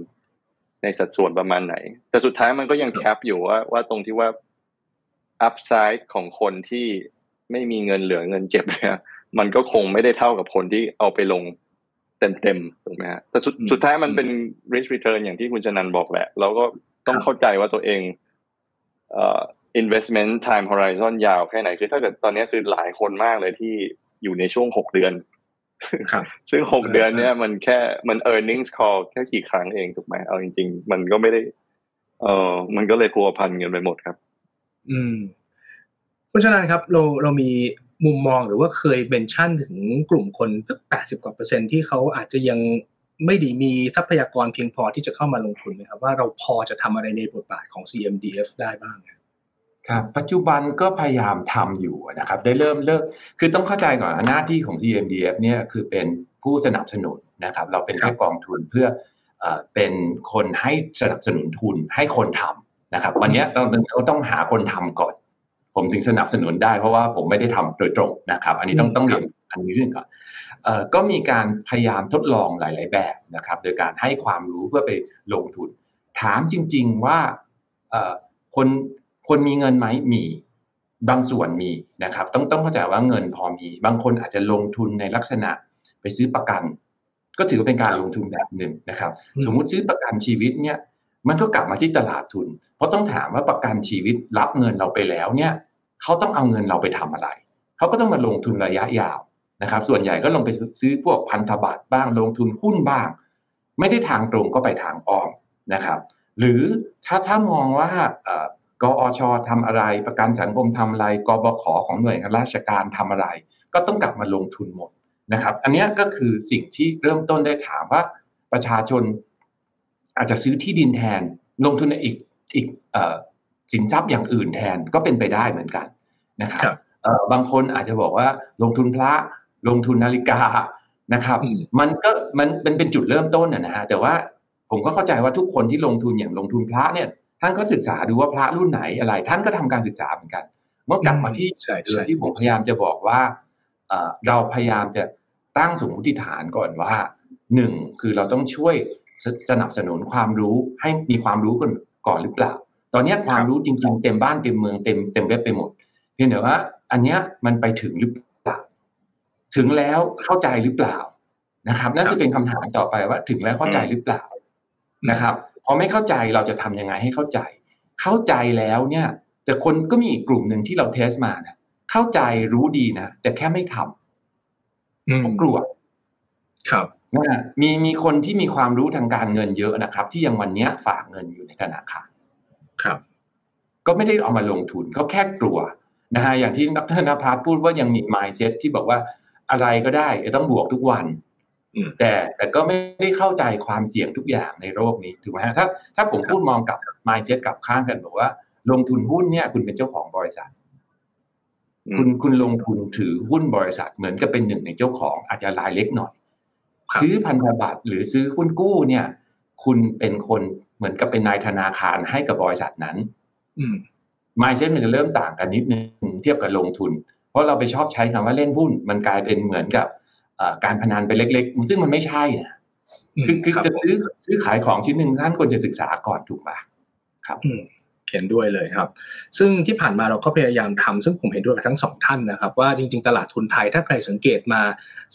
ในสัดส่วนประมาณไหน แต่สุดท้ายมันก็ยังแคปอยู่ว่าว่าตรงที่ว่าอัพไซด์ของคนที่ไม่มีเงินเหลือเงินเก็บเนี่ยมันก็คงไม่ได้เท่ากับคนที่เอาไปลงเต็มๆถูกไหมฮะแต่สุดสุดท้ายมันเป็น risk return อย่างที่คุณชนันบอกแหละ เราก็ต้องเข้าใจว่าตัวเองเอ่อ investment time horizon ยาวแค่ไหนคือถ้าเกิดตอนนี้คือหลายคนมากเลยที่อยู่ในช่วงหกเดือน ซึ่งหกเดือนเนี้ยมันแค่มัน earnings call แค่กี่ครั้งเองถูกไหมเอาจริง ๆ มันก็ไม่ได้ เออมันก็เลยพัวพันกันไปหมดครับ อืม เพราะฉะนั้นครับ เราเรามีมุมมองหรือว่าเคยเบนชั่นถึงกลุ่มคนสักแปดสิบกว่าเปอร์เซ็นที่เขาอาจจะยังไม่ได้มีทรัพยากรเพียงพอที่จะเข้ามาลงทุนไหมครับ ว่าเราพอจะทำอะไรในบทบาทของ CMDF ได้บ้าง ครับปัจจุบันก็พยายามทำอยู่นะครับได้เริ่มเลิกคือต้องเข้าใจก่อนหน้าที่ของ CMDF เนี่ยคือเป็นผู้สนับสนุนนะครับ เราเป็นแค่กองทุนเพื่อเป็นคนให้สนับสนุนทุนให้คนทำนะครับ วันนี้เราเราต้องหาคนทำก่อน ผมถึงสนับสนุนได้เพราะว่าผมไม่ได้ทำโดยตรงนะครับ อันนี้ต้องต้องเรียนอันนี้เรื่องก่อนก็มีการพยายามทดลองหลาย ๆ แบบนะครับ โดยการให้ความรู้เพื่อไปลงทุน ถามจริง ๆ ว่าคน คนมีเงินไหมมีบางส่วนมีนะครับ ต้องต้องเข้าใจว่าเงินพอมี บางคนอาจจะลงทุนในลักษณะไปซื้อประกัน ก็ถือเป็นการลงทุนแบบหนึ่งนะครับ สมมุติซื้อประกันชีวิตเนี่ย มันก็กลับมาที่ตลาดทุน เพราะต้องถามว่าประกันชีวิตรับเงินเราไปแล้วเนี่ยเขาต้องเอาเงินเราไปทำอะไรเขาก็ต้องมาลงทุนระยะยาวนะครับ ส่วนใหญ่ก็ลงไปซื้อพวกพันธบัตรบ้างลงทุนหุ้นบ้าง ไม่ได้ทางตรงก็ไปทางอ้อมนะครับ หรือถ้าถ้ามองว่า กอชทำอะไร ประกันสังคมทำอะไรกบขของหน่วยงานราชการทำอะไร ก็ต้องกลับมาลงทุนหมดนะครับ อันนี้ก็คือสิ่งที่เริ่มต้นได้ถามว่าประชาชนอาจจะซื้อที่ดินแทน ลงทุนในอีกอีกสินทรัพย์อย่างอื่นแทนก็เป็นไปได้เหมือนกันนะครับบางคนอาจจะบอกว่าลงทุนพระลงทุนนาฬิกานะครับ มันก็มันเป็นเป็นจุดเริ่มต้นนะฮะแต่ว่าผมก็เข้าใจว่าทุกคนที่ลงทุนอย่างลงทุนพระเนี่ย ท่านก็ศึกษาดูว่าพระรุ่นไหนอะไร ท่านก็ทำการศึกษาเหมือนกันเมื่อกลับมาที่เรื่องที่ผมพยายามจะบอกว่าเราพยายามจะตั้งสมมติฐานก่อนว่าหนึ่งคือเราต้องช่วยสนับสนุนความรู้ให้มีความรู้ก่อนก่อนหรือเปล่า ตอนนี้ความรู้จริง ๆ เต็มบ้านเต็มเมืองเต็มเต็มเว็บไปหมด เพียงแต่ว่า อันเนี้ยมันไปถึงหรือเปล่า ถึงแล้วเข้าใจหรือเปล่านะครับนั่นครับจะเป็นคำถามต่อไปว่าถึงแล้วเข้าใจหรือเปล่านะครับ พอไม่เข้าใจเราจะทำยังไงให้เข้าใจ เข้าใจแล้วเนี่ย แต่คนก็มีอีกกลุ่มหนึ่งที่เราเทสมานะเข้าใจรู้ดีนะแต่แค่ไม่ทำอืมเพราะกลัว ครับนะฮะมีมีคนที่มีความรู้ทางการเงินเยอะนะครับ ที่ยังวันเนี้ยฝากเงินอยู่ในธนาคารครับ ก็ไม่ได้เอามาลงทุนเขาแค่กลัวนะฮะอย่างที่ดรนภัสพูดว่ายังมี mindset ที่บอกว่าอะไรก็ได้จะต้องบวกทุกวันอืม แต่แต่ก็ไม่ได้เข้าใจความเสี่ยงทุกอย่างในโลกนี้ถูกไหมฮะถ้าถ้าผมพูดมองกับ mindset กับข้างกันบอกว่า ลงทุนหุ้นเนี่ย คุณเป็นเจ้าของบริษัทอืมคุณคุณลงทุนถือหุ้นบริษัทเหมือนกับเป็นหนึ่งในเจ้าของอาจจะรายเล็กหน่อยครับซื้อพันธบัตรหรือซื้อหุ้นกู้เนี่ย คุณเป็นคนเหมือนกับเป็นนายธนาคารให้กับบริษัทนั้น อืม mindset มันจะเริ่มต่างกันนิดนึงเทียบกับลงทุน เพราะเราไปชอบใช้คำว่าเล่นหุ้น มันกลายเป็นเหมือนกับเอ่อ การพนันไปเล็ก ๆ ซึ่งมันไม่ใช่นะคือคือรับจะผมซื้อซื้อขายของชิ้นหนึ่งท่านควรจะศึกษาก่อนถูกปะครับอืมเห็นด้วยเลยครับ ซึ่งที่ผ่านมาเราก็พยายามทำซึ่งผมเห็นด้วยกับทั้งสองท่านนะครับ ว่าจริง ๆ ตลาดทุนไทยถ้าใครสังเกตมา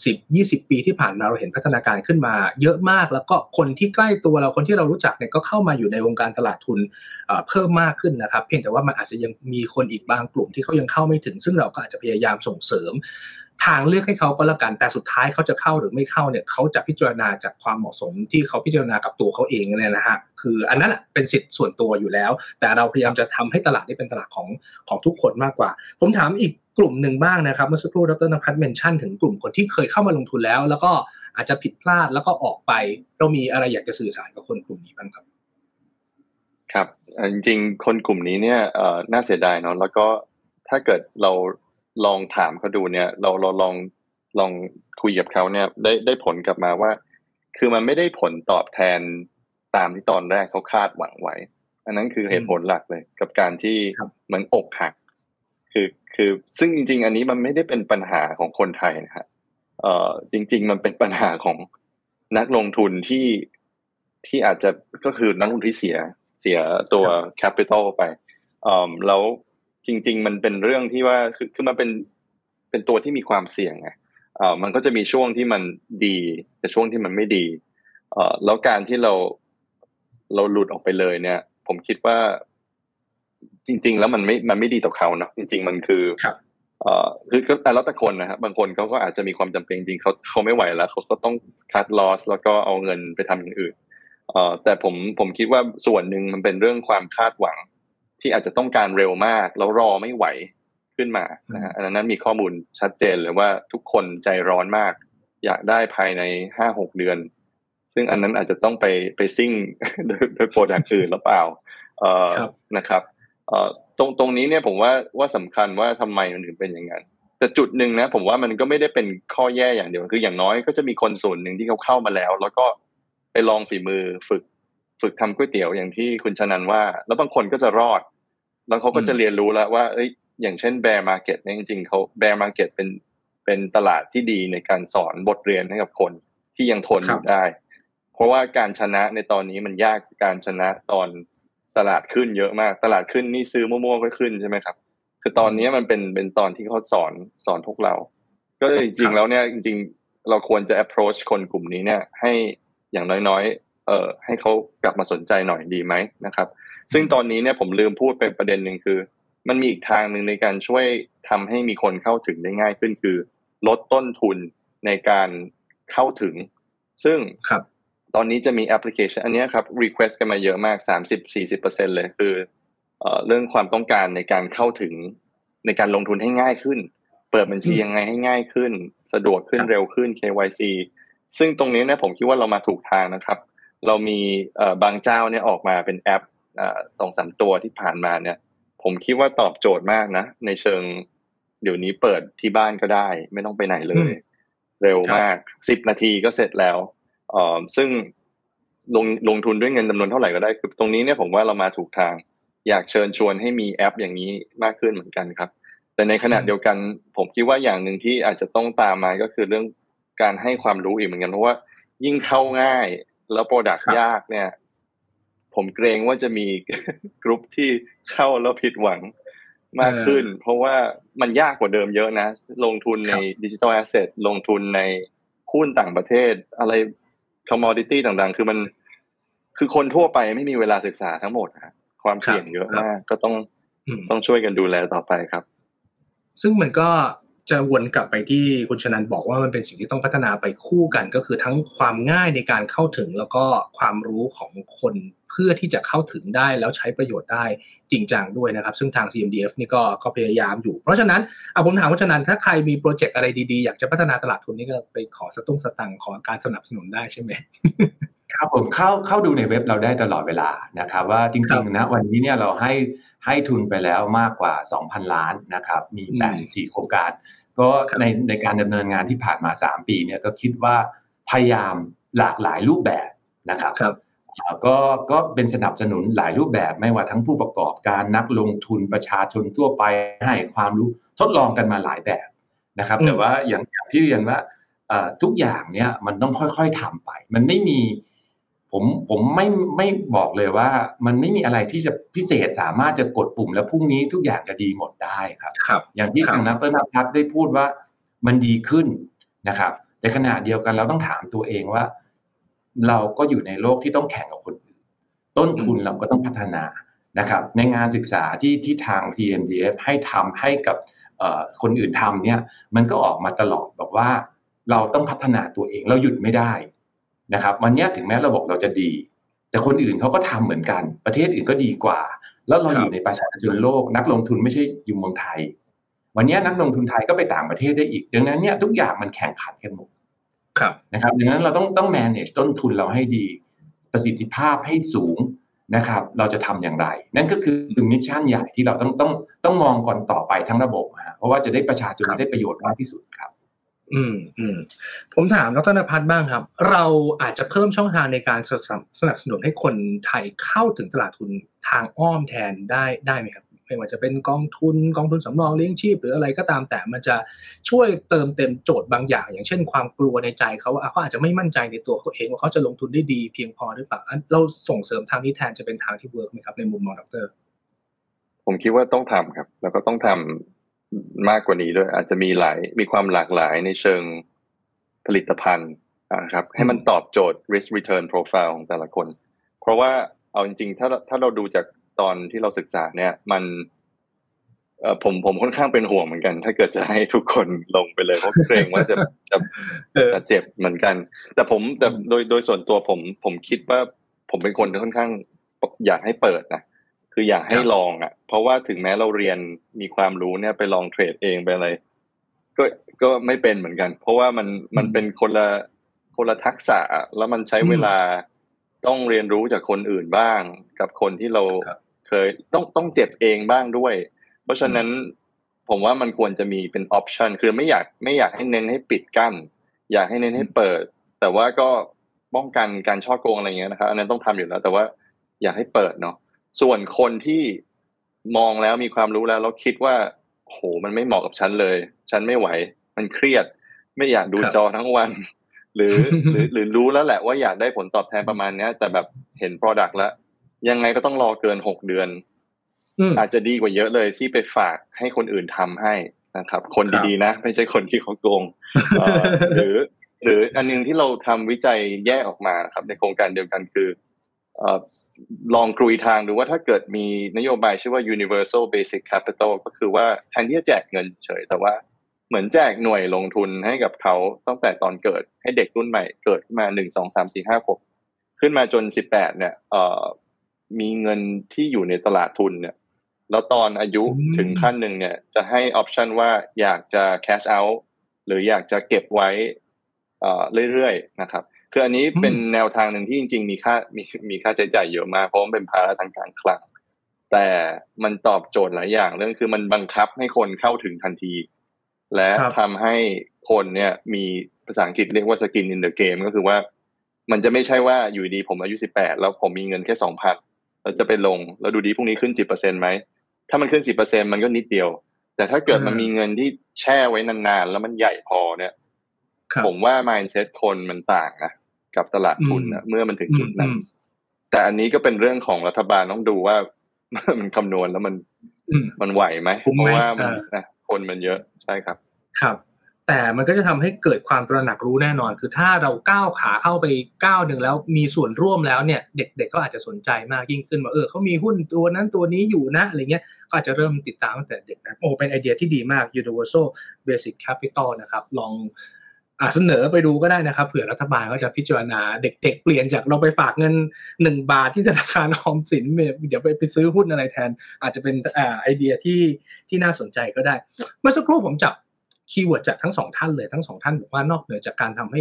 10 20 ปีที่ผ่านมาเราเห็นพัฒนาการขึ้นมาเยอะมาก แล้วก็คนที่ใกล้ตัวเราคนที่เรารู้จักเนี่ยก็เข้ามาอยู่ในวงการตลาดทุนเอ่อเพิ่มมากขึ้นนะครับ เพียงแต่ว่ามันอาจจะยังมีคนอีกบางกลุ่มที่เขายังเข้าไม่ถึง ซึ่งเราก็อาจจะพยายามส่งเสริม ทางเลือกให้เขาก็แล้วกัน แต่สุดท้ายเขาจะเข้าหรือไม่เข้าเนี่ยเขาจะพิจารณาจากความเหมาะสมที่เขาพิจารณากับตัวเขาเองเนี่ยนะฮะคืออันนั้นเป็นสิทธิ์ส่วนตัวอยู่แล้ว แต่เราพยายามจะทำให้ตลาดนี้เป็นตลาดของของทุกคนมากกว่า ผมถามอีกกลุ่มหนึ่งบ้างนะครับเมื่อสักครู่ดรนภัทรเมนชั่นถึงกลุ่มคนที่เคยเข้ามาลงทุนแล้ว แล้วก็อาจจะผิดพลาดแล้วก็ออกไป เรามีอะไรอยากจะสื่อสารกับคนกลุ่มนี้บ้างครับ ครับจริงๆคนกลุ่มนี้เนี่ยน่าเสียดายเนาะแล้วก็ถ้าเกิดเรา ลองถามเขาดูเนี่ย เราเราลองลองคุยกับเขาเนี่ย ได้ได้ผลกลับมาว่า คือมันไม่ได้ผลตอบแทนตามที่ตอนแรกเขาคาดหวังไว้ อันนั้นคือเหตุผลหลักเลย กับการที่ครับเหมือนอกหัก คือคือซึ่งจริง ๆ อันนี้มันไม่ได้เป็นปัญหาของคนไทยนะฮะเอ่อจริง ๆ มันเป็นปัญหาของนักลงทุนที่ที่อาจจะก็คือนักลงทุนที่เสียเสียตัวแคปิตอลไปเอ่อแล้ว จริง ๆ มันเป็นเรื่องที่ว่าคือคือมันเป็นเป็นตัวที่มีความเสี่ยงไงเอ่อมันก็จะมีช่วงที่มันดีแต่ช่วงที่มันไม่ดีเอ่อแล้วการที่เราเราหลุดออกไปเลยเนี่ย ผมคิดว่า จริง ๆ แล้วมันไม่มันไม่ดีต่อเขาเนอะจริง ๆ มันคือครับเอ่อคือก็แต่แล้วแต่คนนะครับบางคนเขาก็อาจจะมีความจำเป็นจริงๆเขาเขาไม่ไหวแล้วเขาก็ต้องคัดลอสแล้วก็เอาเงินไปทำอย่างอื่นเอ่อแต่ผมผมคิดว่าส่วนหนึ่งมันเป็นเรื่องความคาดหวัง ที่อาจจะต้องการเร็วมาก แล้วรอไม่ไหวขึ้นมานะฮะอันนั้นมีข้อมูลชัดเจนเลยว่าทุกคนใจร้อนมาก อยากได้ภายในห้าหกเดือน ซึ่งอันนั้นอาจจะต้องไปไปซิ่งโดยโดยโปรดักต์อื่นหรือเปล่าเอ่อครับนะครับเอ่อตรงตรงนี้เนี่ยผมว่าว่าสำคัญว่าทำไมมันถึงเป็นอย่างนั้นแต่จุดหนึ่งนะผมว่ามันก็ไม่ได้เป็นข้อแย่อย่างเดียวคืออย่างน้อยก็จะมีคนส่วนหนึ่งที่เขาเข้ามาแล้ว แล้วก็ไปลองฝีมือฝึก ฝึกทำก๋วยเตี๋ยวอย่างที่คุณชนันว่า แล้วบางคนก็จะรอด แล้วเขาก็จะอืมเรียนรู้แล้วว่าเอ้ยอย่างเช่น bear market เนี่ยจริงๆเขา bear market เป็นเป็นตลาดที่ดีในการสอนบทเรียนให้กับคนที่ยังทนอยู่ได้ เพราะว่าการชนะในตอนนี้มันยากกว่าการชนะตอนตลาดขึ้นเยอะมาก ตลาดขึ้นนี่ซื้อมั่วๆก็ขึ้นใช่ไหมครับ คือตอนนี้มันเป็นเป็นตอนที่เขาสอนสอนพวกเรา ก็เลยจริงๆแล้วเนี่ยจริง ๆ เราควรจะ approach คนกลุ่มนี้เนี่ย ให้อย่างน้อยๆ เอ่อให้เขากลับมาสนใจหน่อยดีไหมนะครับ ซึ่งตอนนี้เนี่ยผมลืมพูดเป็นประเด็นหนึ่งคือ มันมีอีกทางหนึ่งในการช่วยทำให้มีคนเข้าถึงได้ง่ายขึ้นคือ ลดต้นทุนในการเข้าถึง ซึ่งครับตอนนี้จะมีแอปพลิเคชัน อันเนี้ยครับ request กันมาเยอะมาก 30-40%เลยคือเอ่อเรื่องความต้องการในการเข้าถึงในการลงทุนให้ง่ายขึ้น เปิดบัญชีอืมยังไงให้ง่ายขึ้น สะดวกขึ้นครับเร็วขึ้น KYC ซึ่งตรงนี้เนี่ยผมคิดว่าเรามาถูกทางนะครับ เรามีเอ่อบางเจ้าเนี่ยออกมาเป็นแอป สองสามตัวที่ผ่านมาเนี่ย ผมคิดว่าตอบโจทย์มากนะ ในเชิง เดี๋ยวนี้เปิดที่บ้านก็ได้ ไม่ต้องไปไหนเลย เร็วมากสิบนาทีก็เสร็จแล้วเอ่อซึ่งลงลงทุนด้วยเงินจำนวนเท่าไหร่ก็ได้ คือตรงนี้เนี่ยผมว่าเรามาถูกทาง อยากเชิญชวนให้มีแอปอย่างนี้มากขึ้นเหมือนกันครับ แต่ในขณะเดียวกัน ผมคิดว่าอย่างหนึ่งที่อาจจะต้องตามมาก็คือเรื่องการให้ความรู้อีกเหมือนกันเพราะว่ายิ่งเข้าง่ายแล้ว product ครับยากเนี่ย ผมเกรงว่าจะมีกลุ่มที่เข้าแล้วผิดหวังมากขึ้น เพราะว่ามันยากกว่าเดิมเยอะนะ ลงทุนในครับ digital asset ลงทุนในหุ้นต่างประเทศ อะไร commodity ต่างๆ คือมัน คือคนทั่วไปไม่มีเวลาศึกษาทั้งหมดครับความเสี่ยงเยอะมาก ก็ต้องต้องช่วยกันดูแลต่อไปครับ ซึ่งมันก็ จะวนกลับไปที่คุณชนันบอกว่ามันเป็นสิ่งที่ต้องพัฒนาไปคู่กัน ก็คือทั้งความง่ายในการเข้าถึงแล้วก็ความรู้ของคนเพื่อที่จะเข้าถึงได้แล้วใช้ประโยชน์ได้จริงจังด้วยนะครับ ซึ่งทาง CMDF นี่ก็ก็พยายามอยู่ เพราะฉะนั้นเอาผมถามคุณชนันถ้าใครมีโปรเจกต์อะไรดีๆ อยากจะพัฒนาตลาดทุนนี่ก็ไปขอสตุ้งสตังขอการสนับสนุนได้ใช่ไหมครับผมเข้าเข้าดูในเว็บเราได้ตลอดเวลานะครับว่าจริงๆนะวันนี้เนี่ยเราให้ ให้ทุนไปแล้วมากกว่า 2,000 ล้านนะครับ มี 84 โครงการ ก็ในในการดำเนินงานที่ผ่านมา 3 ปีเนี่ยก็คิดว่าพยายามหลากหลายรูปแบบนะครับรบก็ก็เป็นสนับสนุนหลายรูปแบบไม่ว่าทั้งผู้ประกอบการนักลงทุนประชาชนทั่วไปให้ความรู้ทดลองกันมาหลายแบบนะครับ แต่ว่าอย่างอย่างที่เรียนว่าทุกอย่างเนี่ยมันต้องค่อยๆทำไป มันไม่มี ผมผมไม่ไม่บอกเลยว่ามันไม่มีอะไรที่จะพิเศษสามารถจะกดปุ่มแล้วพรุ่งนี้ทุกอย่างจะดีหมดได้ครับครับ อย่างที่ทางนักพัฒนาพัฒได้พูดว่ามันดีขึ้นนะครับในขณะเดียวกันเราต้องถามตัวเองว่า เราก็อยู่ในโลกที่ต้องแข่งกับคนอื่น ต้นทุนเราก็ต้องพัฒนานะครับ ในงานศึกษาที่ที่ทาง CNDF ให้ทำให้กับคนอื่นทำเนี่ยมันก็ออกมาตลอดบอกว่าเราต้องพัฒนาตัวเองเราหยุดไม่ได้ นะครับวันนี้ถึงแม้ระบบเราจะดี แต่คนอื่นเขาก็ทำเหมือนกัน ประเทศอื่นก็ดีกว่า แล้วเราอยู่ในประชาชนโลก นักลงทุนไม่ใช่อยู่เมืองไทย วันนี้นักลงทุนไทยก็ไปต่างประเทศได้อีก ดังนั้นเนี่ยทุกอย่างมันแข่งขันกันหมดครับนะครับดังนั้นเราต้องต้อง manage ต้นทุนเราให้ดี ประสิทธิภาพให้สูงนะครับ เราจะทำอย่างไร นั่นก็คือมิชชั่นใหญ่ที่เราต้องต้องต้องมองก่อนต่อไปทั้งระบบฮะเพราะว่าจะได้ประชาชนได้ประโยชน์มากที่สุดครับ อืมอืมผมถามดรนภัทรบ้างครับ เราอาจจะเพิ่มช่องทางในการสนับสนุนให้คนไทยเข้าถึงตลาดทุนทางอ้อมแทนได้ได้ไหมครับไม่ว่าจะเป็นกองทุนกองทุนสำรองเลี้ยงชีพ หรืออะไรก็ตามแต่มันจะช่วยเติมเต็มโจทย์บางอย่าง อย่างเช่นความกลัวในใจเขาว่าเขาอาจจะไม่มั่นใจในตัวเขาเองว่าเขาจะลงทุนได้ดีเพียงพอหรือเปล่าเราส่งเสริมทางนี้แทนจะเป็นทางที่เวิร์กไหมครับในมุมมองดรผมคิดว่าต้องทำครับ แล้วก็ต้องทำ มากกว่านี้ด้วย อาจจะมีหลายมีความหลากหลายในเชิงผลิตภัณฑ์นะครับให้มันตอบโจทย์ risk return profile ของแต่ละคน เพราะว่าเอาจริงๆ ถ้าถ้าเราดูจากตอนที่เราศึกษาเนี่ย มันเออผมผมค่อนข้างเป็นห่วงเหมือนกัน ถ้าเกิดจะให้ทุกคนลงไปเลยเพราะเกรงว่าจะจะจะเจ็บเหมือนกัน แต่ผมแต่โดยโดยส่วนตัวผม ผมคิดว่าผมเป็นคนที่ค่อนข้างอยากให้เปิดนะ คืออยากให้ลองอะ เพราะว่าถึงแม้เราเรียนมีความรู้เนี่ยไปลองเทรดเองไปอะไรก็ก็ไม่เป็นเหมือนกัน เพราะว่ามันมันเป็นคนละคนละทักษะ แล้วมันใช้เวลาต้องเรียนรู้จากคนอื่นบ้าง กับคนที่เราเคยต้องต้องเจ็บเองบ้างด้วย เพราะฉะนั้นผมว่ามันควรจะมีเป็นออปชันคือไม่อยากไม่อยากให้เน้นให้ปิดกั้น อยากให้เน้นให้เปิด แต่ว่าก็ป้องกันการช่อโกงอะไรเงี้ยนะครับอันนั้นต้องทำอยู่แล้ว แต่ว่าอยากให้เปิดเนาะ ส่วนคนที่มองแล้วมีความรู้แล้วแล้วคิดว่าโหมันไม่เหมาะกับฉันเลย ฉันไม่ไหว มันเครียด ไม่อยากดูจอทั้งวัน หรือหรือหรือรู้แล้วแหละว่าอยากได้ผลตอบแทนประมาณนี้แต่แบบเห็น Product แล้ว ยังไงก็ต้องรอเกินหกเดือน อาจจะดีกว่าเยอะเลยที่ไปฝากให้คนอื่นทำให้นะครับ คนดีๆนะ ไม่ใช่คนที่เขาโกงหรือ หรืออันนึงที่เราทำวิจัยแยกออกมาครับ ในโครงการเดียวกันคือ ลองกรุยทางดูว่าถ้าเกิดมีนโยบายชื่อว่า universal basic capital ก็คือว่าแทนที่จะแจกเงินเฉย แต่ว่าเหมือนแจกหน่วยลงทุนให้กับเขาตั้งแต่ตอนเกิดให้เด็กรุ่นใหม่เกิดขึ้นมาหนึ่งสองสามสี่ห้าหกขึ้นมาจนสิบแปดเนี่ยเอ่อมีเงินที่อยู่ในตลาดทุนเนี่ย แล้วตอนอายุถึงขั้นหนึ่งเนี่ย จะให้ออปชันว่าอยากจะ cash out หรืออยากจะเก็บไว้เรื่อยๆนะครับ คืออันนี้เป็นแนวทางหนึ่งที่จริง ๆ มีค่ามีมีค่าใช้จ่ายเยอะมากเพราะมันเป็นภาระทางการคลัง แต่มันตอบโจทย์หลายอย่างเรื่องคือมันบังคับให้คนเข้าถึงทันที และทำให้คนเนี่ยมีภาษาอังกฤษเรียกว่า skin in the game ก็คือว่า มันจะไม่ใช่ว่าอยู่ดีผมอายุสิบแปดแล้วผมมีเงินแค่สองพันเราจะไปลงแล้วดูสิพรุ่งนี้ขึ้นสิบเปอร์เซ็นไหมถ้ามันขึ้นสิบเปอร์เซ็นมันก็นิดเดียว แต่ถ้าเกิดมันมีเงินที่แช่ไว้นานๆ แล้วมันใหญ่พอเนี่ย ผมว่า mindset คนมันต่างนะ กับตลาดทุนนะเมื่อมันถึงจุดนั้น แต่อันนี้ก็เป็นเรื่องของรัฐบาลต้องดูว่ามันคำนวณแล้วมันมันไหวไหมเพราะว่ามันนะคนมันเยอะใช่ครับ ครับ แต่มันก็จะทำให้เกิดความตระหนักรู้แน่นอน คือถ้าเราก้าวขาเข้าไปก้าวหนึ่งแล้วมีส่วนร่วมแล้วเนี่ย เด็กๆก็อาจจะสนใจมากยิ่งขึ้นว่าเออเขามีหุ้นตัวนั้นตัวนี้อยู่นะอะไรเงี้ยก็อาจจะเริ่มติดตามตั้งแต่เด็กนะโอ้เป็นไอเดียที่ดีมาก Universal Basic Capital นะครับ ลองอา เสนอไปดูก็ได้นะครับเผื่อรัฐบาลก็จะพิจารณาเด็ก ๆ เปลี่ยนจากเราไปฝากเงินหนึ่งบาทที่ธนาคารออมสินเดี๋ยวไปไปซื้อหุ้นอะไรแทน อาจจะเป็นไอเดียที่ที่น่าสนใจก็ได้ เมื่อสักครู่ผมจับ keyword จากทั้งสองท่านเลยทั้งสองท่านบอกว่านอกเหนือจากการทำให้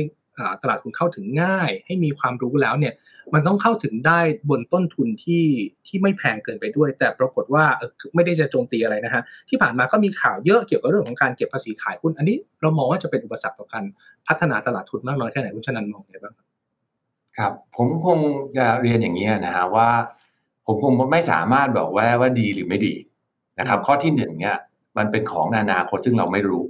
ตลาดทุนเข้าถึงง่าย ให้มีความรู้แล้วเนี่ยมันต้องเข้าถึงได้บนต้นทุนที่ที่ไม่แพงเกินไปด้วย แต่ปรากฏว่าไม่ได้จะโจมตีอะไรนะฮะที่ผ่านมาก็มีข่าวเยอะเกี่ยวกับเรื่องของการเก็บภาษีขายหุ้นอันนี้เรามองว่าจะเป็นอุปสรรคต่อการพัฒนาตลาดทุนมากน้อยแค่ไหนคุณชนันมองไงบ้างครับผมคงจะเรียนอย่างนี้นะฮะว่า ผมคงไม่สามารถบอกว่าว่าดีหรือไม่ดีนะครับ ข้อที่หนึ่งเนี่ยมันเป็นของนานาคตซึ่งเราไม่รู้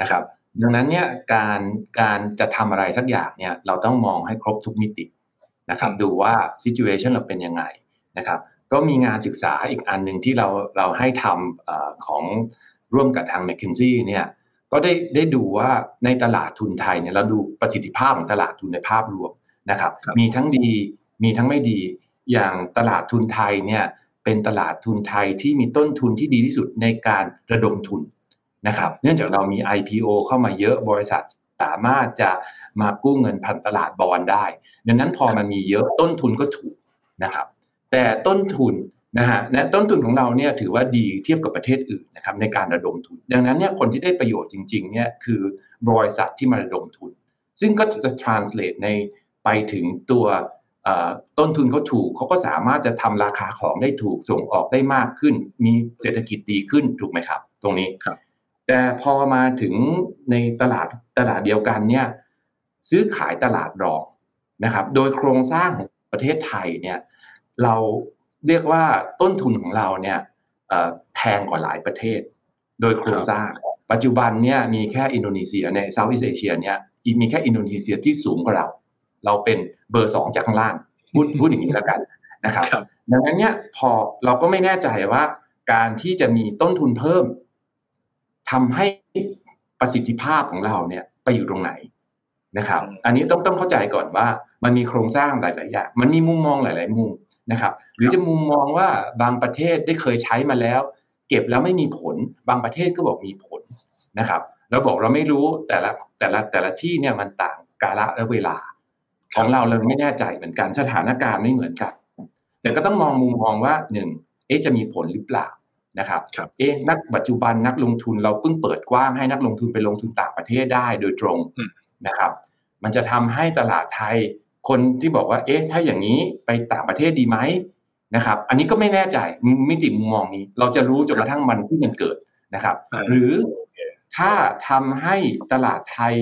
นะครับ ดังนั้นเนี่ยการการจะทำอะไรสักอย่างเนี่ยเราต้องมองให้ครบทุกมิตินะครับดูว่าซิจูเอชันเราเป็นยังไงนะครับก็มีงานศึกษาอีกอันหนึ่งที่เราเราให้ทำอของร่วมกับทาง m c k เคนซี่เนี่ยก็ได้ได้ดูว่าในตลาดทุนไทยเนี่ยเราดูประสิทธิภาพของตลาดทุนในภาพรวมนะครับมีทั้งดีมีทั้งไม่ดีอย่างตลาดทุนไทยเนี่ยเป็นตลาดทุนไทยที่มีต้นทุนที่ดีที่สุดในการระดมทุน นะครับ เนื่องจากเรามี IPO เข้ามาเยอะบริษัทสามารถจะมากู้เงินพันตลาดบอลได้ ดังนั้นพอมันมีเยอะต้นทุนก็ถูกนะครับ แต่ต้นทุนนะฮะและต้นทุนของเราเนี่ยถือว่าดีเทียบกับประเทศอื่นนะครับในการระดมทุน ดังนั้นเนี่ยคนที่ได้ประโยชน์จริงๆเนี่ยคือบริษัทที่มาระดมทุน ซึ่งก็จะ translate ในไปถึงตัวต้นทุนเขาถูกเขาก็สามารถจะทำราคาของได้ถูกส่งออกได้มากขึ้น มีเศรษฐกิจดีขึ้นถูกไหมครับ ตรงนี้ครับ แต่พอมาถึงในตลาดตลาดเดียวกันเนี่ยซื้อขายตลาดรองนะครับ โดยโครงสร้างของประเทศไทยเนี่ยเราเรียกว่าต้นทุนของเราเนี่ยแพงกว่าหลายประเทศ โดยโครงสร้าง ปัจจุบันเนี่ยมีแค่อินโดนีเซียใน Southeast Asia เนี่ยมีแค่อินโดนีเซียที่สูงกว่าเรา เราเป็นเบอร์สองจากข้างล่างพูดพูดอย่างนี้แล้วกันนะครับ ดังนั้นเนี่ยพอเราก็ไม่แน่ใจว่าการที่จะมีต้นทุนเพิ่ม ทำให้ประสิทธิภาพของเราเนี่ยไปอยู่ตรงไหนนะครับ อันนี้ต้องต้องเข้าใจก่อนว่า มันมีโครงสร้างหลาย ๆ อย่าง มันมีมุมมองหลาย ๆ มุมนะครับ หรือจะมุมมองว่าบางประเทศได้เคยใช้มาแล้ว เก็บแล้วไม่มีผล บางประเทศก็บอกมีผลนะครับเราบอกเราไม่รู้แต่ละแต่ละแต่ละที่เนี่ยมันต่างกาลและเวลา ของเราเราไม่แน่ใจเหมือนกันสถานการณ์ไม่เหมือนกัน แต่ก็ต้องมองมุมมองว่าหนึ่งเอ๊ะจะมีผลหรือเปล่า นะครับรบเอ๊ะนักปัจจุบันนักลงทุนเราเพิ่งเปิดกว้างให้นักลงทุนไปลงทุนต่างประเทศได้โดยตรงนะครับ มันจะทำให้ตลาดไทยคนที่บอกว่าเอ๊ะถ้าอย่างนี้ไปต่างประเทศดีไหมนะครับ อันนี้ก็ไม่แน่ใจมิติมุมมองนี้ เราจะรู้จนกระทั่งมันที่มันเกิดนะครับ หรือถ้าทำให้ตลาดไทย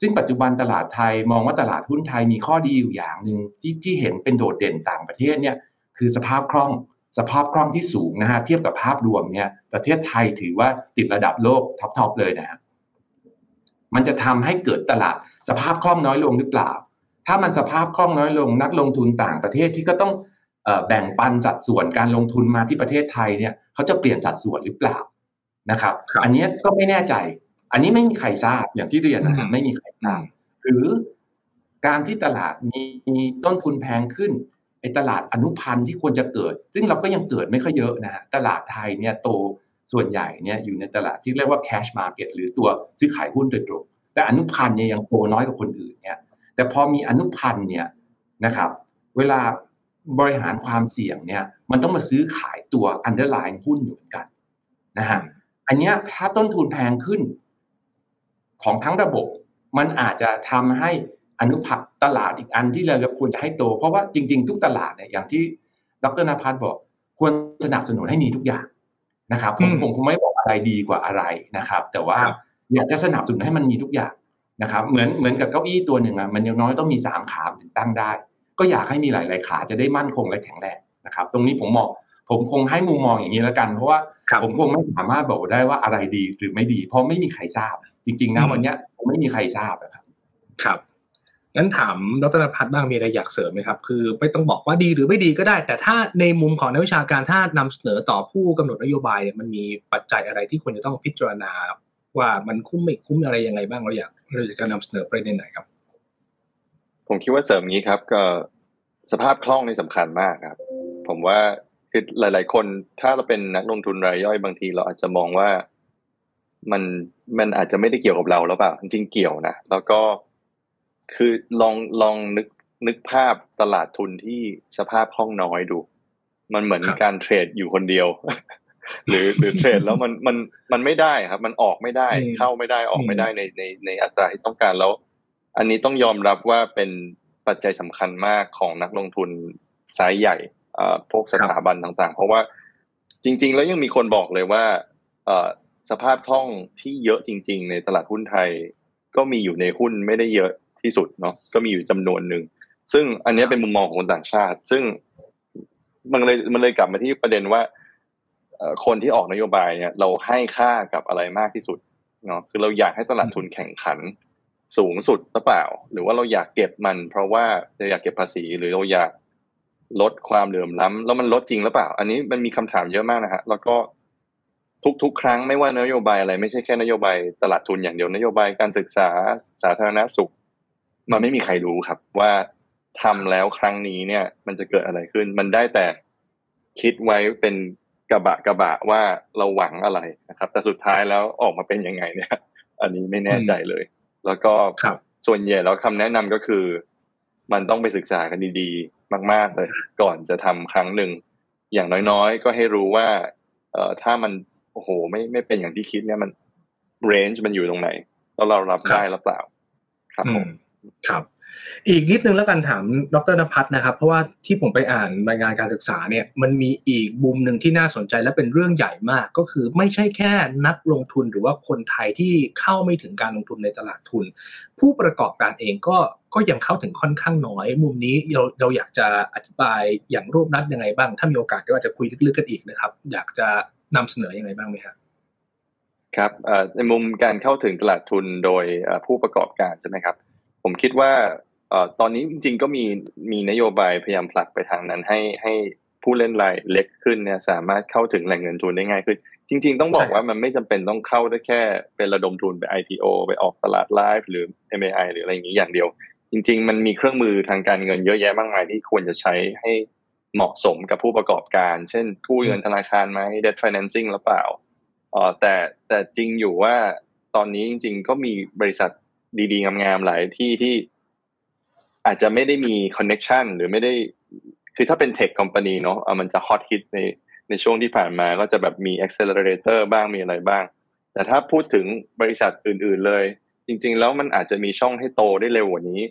ซึ่งปัจจุบันตลาดไทยมองว่าตลาดหุ้นไทยมีข้อดีอยู่อย่างหนึ่งที่ที่เห็นเป็นโดดเด่นต่างประเทศเนี่ยคือสภาพคล่อง สภาพคล่องที่สูงนะฮะเทียบกับภาพรวมเนี่ยประเทศไทยถือว่าติดระดับโลกท็อปๆเลยนะฮะมันจะทำให้เกิดตลาดสภาพคล่องน้อยลงหรือเปล่า ถ้ามันสภาพคล่องน้อยลงนักลงทุนต่างประเทศที่ก็ต้องแบ่งปันสัดส่วนการลงทุนมาที่ประเทศไทยเนี่ยเขาจะเปลี่ยนสัดส่วนหรือเปล่านะครับ อันนี้ก็ไม่แน่ใจ อันนี้ไม่มีใครทราบอย่างที่เรียนนะไม่มีใครทราบหรือการที่ตลาดมีต้นทุนแพงขึ้นไอ้ ตลาดอนุพันธ์ที่ควรจะเกิด ซึ่งเราก็ยังเกิดไม่ค่อยเยอะนะฮะตลาดไทยเนี่ยโตส่วนใหญ่เนี่ยอยู่ในตลาดที่เรียกว่า cash market หรือตัวซื้อขายหุ้นโดยตรง แต่อนุพันธ์เนี่ยยังโตน้อยกว่าคนอื่นเนี่ยแต่พอมีอนุพันธ์เนี่ยนะครับเวลาบริหารความเสี่ยงเนี่ยมันต้องมาซื้อขายตัว underlying หุ้นอยู่เหมือนกันนะฮะอันนี้ถ้าต้นทุนแพงขึ้น ของทั้งระบบ มันอาจจะทำให้อนุพัก ตลาดอีกอันที่เราควรจะให้โต เพราะว่าจริง ๆ ทุกตลาดเนี่ยอย่างที่ดรนภัสบอกควรสนับสนุนให้มีทุกอย่างนะครับผมผมคงไม่บอกอะไรดีกว่าอะไรนะครับ แต่ว่าอยากจะสนับสนุนให้มันมีทุกอย่างนะครับ เหมือนเหมือนกับเก้าอี้ตัวหนึ่งอะมันยังน้อยต้องมีสามขาถึงตั้งได้ ก็อยากให้มีหลาย ๆ ขาจะได้มั่นคงและแข็งแรงนะครับ ตรงนี้ผมมองผมคงให้มุมมองอย่างนี้แล้วกัน เพราะว่าผมคงไม่สามารถบอกได้ว่าอะไรดีหรือไม่ดี เพราะไม่มีใครทราบ จริง ๆ นะวันนี้ผมไม่มีใครทราบนะครับ ครับ งั้นถามดรนภัทรบ้างมีอะไรอยากเสริมไหมครับ คือไม่ต้องบอกว่าดีหรือไม่ดีก็ได้ แต่ถ้าในมุมของนักวิชาการถ้านำเสนอต่อผู้กำหนดนโยบายเนี่ยมันมีปัจจัยอะไรที่ควรจะต้องพิจารณา ว่ามันคุ้มไม่คุ้มอะไรยังไงบ้างเราอยากเราอยากจะนำเสนอประเด็นไหนครับ ผมคิดว่าเสริมงี้ครับก็สภาพคล่องนี่สำคัญมากครับ ผมว่าคือหลาย ๆ คนถ้าเราเป็นนักลงทุนรายย่อยบางที เราอาจจะมองว่ามันมันอาจจะไม่ได้เกี่ยวกับเราแล้วเปล่าจริงเกี่ยวนะแล้วก็ คือลองลองนึกนึกภาพตลาดทุนที่สภาพคล่องน้อยดู มันเหมือนการเทรดอยู่คนเดียว หรือหรือเทรดแล้วมันมันมันไม่ได้ครับ มันออกไม่ได้เข้าไม่ได้ออกไม่ได้ในในในอัตราที่ต้องการแล้ว อันนี้ต้องยอมรับว่าเป็นปัจจัยสำคัญมากของนักลงทุนไซส์ใหญ่พวกสถาบันต่างๆ เพราะว่าจริง ๆ แล้วยังมีคนบอกเลยว่าสภาพคล่องที่เยอะจริง ๆ ในตลาดหุ้นไทย ก็มีอยู่ในหุ้นไม่ได้เยอะ ที่สุดเนาะก็มีอยู่จำนวนหนึ่งซึ่งอันนี้เป็นมุมมองของคนต่างชาติ ซึ่งมันเลยมันเลยกลับมาที่ประเด็นว่าคนที่ออกนโยบายเนี่ย เราให้ค่ากับอะไรมากที่สุดเนาะคือเราอยากให้ตลาดทุนแข่งขันสูงสุดหรือเปล่า หรือว่าเราอยากเก็บมัน เพราะว่าเราอยากเก็บภาษีหรือเราอยากลดความเหลื่อมล้ำแล้วมันลดจริงหรือเปล่า อันนี้มันมีคำถามเยอะมากนะฮะแล้วก็ทุกๆ ครั้งไม่ว่านโยบายอะไรไม่ใช่แค่นโยบายตลาดทุนอย่างเดียวนโยบายการศึกษาสาธารณสุข มันไม่มีใครรู้ครับ ว่าทำแล้วครั้งนี้เนี่ย มันจะเกิดอะไรขึ้น มันได้แต่คิดไว้เป็นกระบะกระบะว่าเราหวังอะไรนะครับ แต่สุดท้ายแล้วออกมาเป็นยังไงเนี่ย อันนี้ไม่แน่ใจเลย แล้วก็ส่วนใหญ่แล้วคำแนะนำก็คือ มันต้องไปศึกษากันดีๆ มาก ๆเลย ก่อนจะทำครั้งหนึ่งอย่างน้อยๆ ก็ให้รู้ว่า เอ่อถ้ามันโอ้โห ไม่ไม่เป็นอย่างที่คิดเนี่ยมันเรนจ์มันอยู่ตรงไหนแล้วเรารับได้หรือเปล่า ครับผม ครับ อีกนิดนึงแล้วกันถามดรนภัทรนะครับ เพราะว่าที่ผมไปอ่านรายงานการศึกษาเนี่ยมันมีอีกมุมหนึ่งที่น่าสนใจและเป็นเรื่องใหญ่มาก ก็คือไม่ใช่แค่นักลงทุนหรือว่าคนไทยที่เข้าไม่ถึงการลงทุนในตลาดทุน ผู้ประกอบการเองก็ก็ยังเข้าถึงค่อนข้างน้อย มุมนี้เราเราอยากจะอธิบายอย่างรูปนัดยังไงบ้าง ถ้ามีโอกาสก็อาจจะคุยลึกๆกันอีกนะครับ อยากจะนำเสนอยังไงบ้างไหมครับครับในมุมการเข้าถึงตลาดทุนโดยผู้ประกอบการใช่ไหมครับ ผมคิดว่าตอนนี้จริง ๆ ก็มีมีนโยบายพยายามผลักไปทางนั้นให้ให้ผู้เล่นรายเล็กขึ้นเนี่ยสามารถเข้าถึงแหล่งเงินทุนได้ง่ายขึ้น จริง ๆ ต้องบอกว่ามันไม่จำเป็นต้องเข้าได้แค่เป็นระดมทุนไป IPO ไปออกตลาดไลฟ์หรือ MAI หรืออะไรอย่างนี้อย่างเดียว จริง ๆ มันมีเครื่องมือทางการเงินเยอะแยะมากมายที่ควรจะใช้ให้เหมาะสมกับผู้ประกอบการ เช่นกู้เงินธนาคารไหม debt financing หรือเปล่าอ๋อแต่แต่จริงอยู่ว่าตอนนี้จริง ๆ ก็มีบริษัท ดีๆ งามๆหลายที่ที่อาจจะไม่ได้มีคอนเน็ชันหรือไม่ได้ คือถ้าเป็นเทคคอมพานีเนาะมันจะฮอตฮิตในในช่วงที่ผ่านมาก็จะแบบมี accelerator บ้างมีอะไรบ้าง แต่ถ้าพูดถึงบริษัทอื่น ๆเลย จริง ๆ แล้วมันอาจจะมีช่องให้โตได้เร็วกว่านี้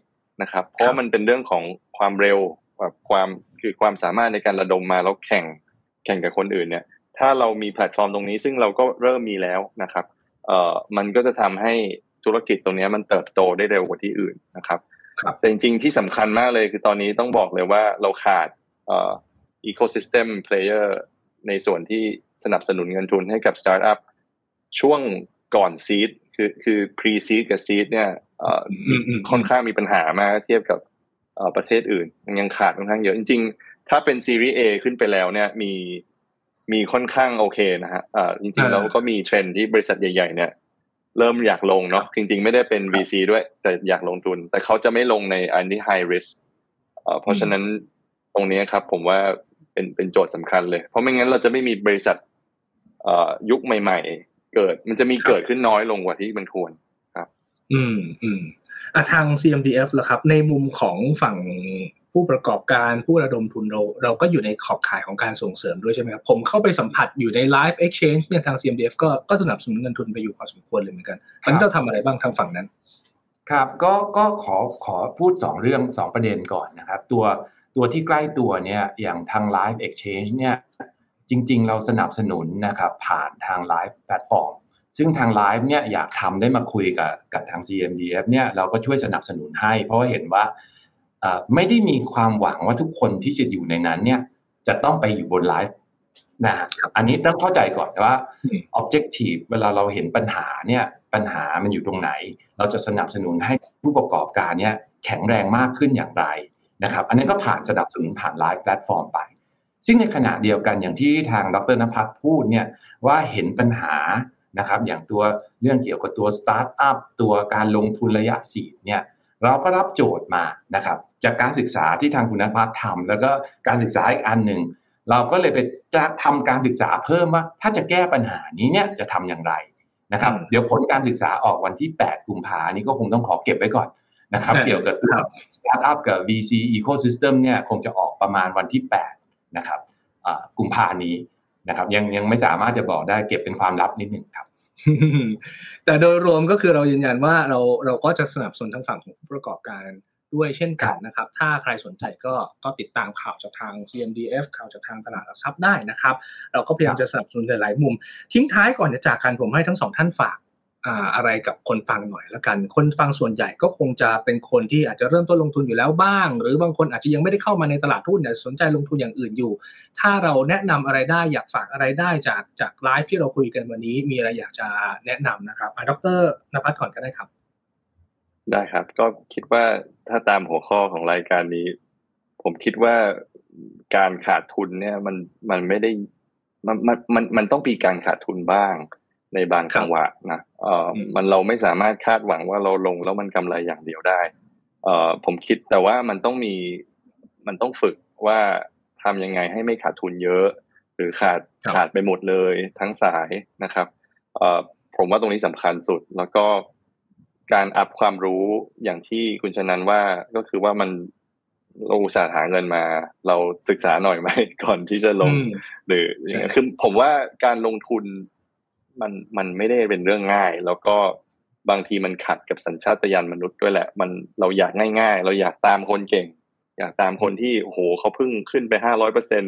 นะครับ เพราะมันเป็นเรื่องของความเร็วแบบความคือความสามารถในการระดมมาแล้วแข่งแข่งกับคนอื่นเนี่ย ถ้าเรามีแพลตฟอร์มตรงนี้ซึ่งเราก็เริ่มมีแล้วนะครับ เอ่อมันก็จะทำให้ ธุรกิจตรงนี้มันเติบโตได้เร็วกว่าที่อื่นนะครับแต่จริงๆที่สำคัญมากเลยคือตอนนี้ต้องบอกเลยว่าเราขาดเอ่อ ecosystem player ในส่วนที่สนับสนุนเงินทุนให้กับสตาร์ทอัพช่วงก่อน seed คือคือ pre seed กับ seed เนี่ยค่อนข้างมีปัญหามากเทียบกับประเทศอื่น ยังขาดค่อนข้างเยอะจริง ๆ ถ้าเป็นซีรีส์ A ขึ้นไปแล้วเนี่ยมีมีค่อนข้างโอเคนะฮะจริงๆเราก็มีเทรนที่บริษัทใหญ่ ๆ เนี่ย เริ่มอยากลงเนาะจริง ๆ ไม่ได้เป็น VC ด้วย แต่อยากลงทุน แต่เขาจะไม่ลงในอันที่ high risk เพราะฉะนั้นตรงนี้ครับ ผมว่าเป็นเป็นโจทย์สำคัญเลย เพราะไม่งั้นเราจะไม่มีบริษัทยุคใหม่ ๆ เกิด มันจะมีเกิดขึ้นน้อยลงกว่าที่มันควรครับ อืมอืมอะทาง CMDF ล่ะครับ ในมุมของฝั่ง ผู้ประกอบการผู้ระดมทุนเราเราก็อยู่ในขอบข่ายของการส่งเสริมด้วยใช่ไหมครับ ผมเข้าไปสัมผัสอยู่ใน Live Exchange เนี่ยทาง CMDF ก็ก็สนับสนุนเงินทุนไปอยู่พอสมควรเลยเหมือนกันตอนนี้เราทำอะไรบ้างทางฝั่งนั้น ครับก็ก็ขอขอพูด 2 เรื่อง 2 ประเด็นก่อนนะครับ ตัวตัวที่ใกล้ตัวเนี่ยอย่างทาง Live Exchange เนี่ยจริง ๆ เราสนับสนุนนะครับผ่านทาง Live Platform ซึ่งทางไลฟ์เนี่ยอยากทำได้มาคุยกับกับทาง CMDF เนี่ยเราก็ช่วยสนับสนุนให้ เพราะว่าเห็นว่า ไม่ได้มีความหวังว่าทุกคนที่จะอยู่ในนั้นเนี่ยจะต้องไปอยู่บนไลฟ์นะอันนี้ต้องเข้าใจก่อนว่า objective เวลาเราเห็นปัญหาเนี่ยปัญหามันอยู่ตรงไหน เราจะสนับสนุนให้ผู้ประกอบการเนี่ยแข็งแรงมากขึ้นอย่างไรนะครับ อันนี้ก็ผ่านสนับสนุนผ่าน LiVE Platform ไป ซึ่งในขณะเดียวกันอย่างที่ทางดรณภัทรพูดเนี่ยว่าเห็นปัญหานะครับ อย่างตัวเรื่องเกี่ยวกับตัวสตาร์ทอัพตัวการลงทุนระยะ seed เนี่ย เราก็รับโจทย์มานะครับจากการศึกษาที่ทางคุณณภัทรทำแล้วก็การศึกษาอีกอันหนึ่งเราก็เลยไปจะทำการศึกษาเพิ่มว่าถ้าจะแก้ปัญหานี้เนี่ยจะทำอย่างไรนะครับ เดี๋ยวผลการศึกษาออกวันที่ 8 กุมภานี้ก็คงต้องขอเก็บไว้ก่อนนะครับ เกี่ยวกับตัวสตาร์ทอัพกับ VC Ecosystem เนี่ยคงจะออกประมาณวันที่ 8 นะครับกุมภานี้นะครับยังยังไม่สามารถจะบอกได้เก็บเป็นความลับนิดหนึ่งครับ แต่โดยรวมก็คือเรายืนยันว่าเราเราก็จะสนับสนุนทั้งฝั่งของผู้ประกอบการด้วยเช่นกันนะครับ ถ้าใครสนใจก็ก็ติดตามข่าวจากทาง CMDF ข่าวจากทางตลาดหลักทรัพย์ได้นะครับ เราก็พยายามจะสนับสนุนหลายๆมุม ทิ้งท้ายก่อนจะจากกันผมให้ทั้งสองท่านฝาก อะไรกับคนฟังหน่อยล้วกัน คนฟังส่วนใหญ่ก็คงจะเป็นคนที่อาจจะเริ่มต้นลงทุนอยู่แล้วบ้าง หรือบางคนอาจจะยังไม่ได้เข้ามาในตลาดหุ้นแต่สนใจลงทุนอย่างอื่นอยู่ ถ้าเราแนะนำอะไรได้อยากฝากอะไรได้จากจากไลฟ์ที่เราคุยกันวันนี้ มีอะไรอยากจะแนะนำนะครับดรนภัสก่อนก็ได้ครับ ได้ครับ ก็คิดว่าถ้าตามหัวข้อของรายการนี้ ผมคิดว่าการขาดทุนเนี่ยมันมันไม่ได้มันมันมันมันต้องมีการขาดทุนบ้าง ในบางจังหวะนะเอ่อมันเราไม่สามารถคาดหวังว่าเราลงแล้วมันกำไรอย่างเดียวได้ เอ่อผมคิดแต่ว่ามันต้องมีมันต้องฝึกว่าทำยังไงให้ไม่ขาดทุนเยอะ หรือขาดขาดไปหมดเลยทั้งสายนะครับเอ่อผมว่าตรงนี้สำคัญสุดแล้วก็การอัพความรู้อย่างที่คุณชนันว่าก็คือว่ามันเราอุตส่าห์หาเงินมา เราศึกษาหน่อยไหมก่อนที่จะลง หรือคือผมว่าการลงทุน มันมันไม่ได้เป็นเรื่องง่าย แล้วก็บางทีมันขัดกับสัญชาตญาณมนุษย์ด้วยแหละ มันเราอยากง่าย ๆ เราอยากตามคนเก่ง อยากตามคนที่โอ้โหเขาเพิ่งขึ้นไปห้าร้อยเปอร์เซ็นต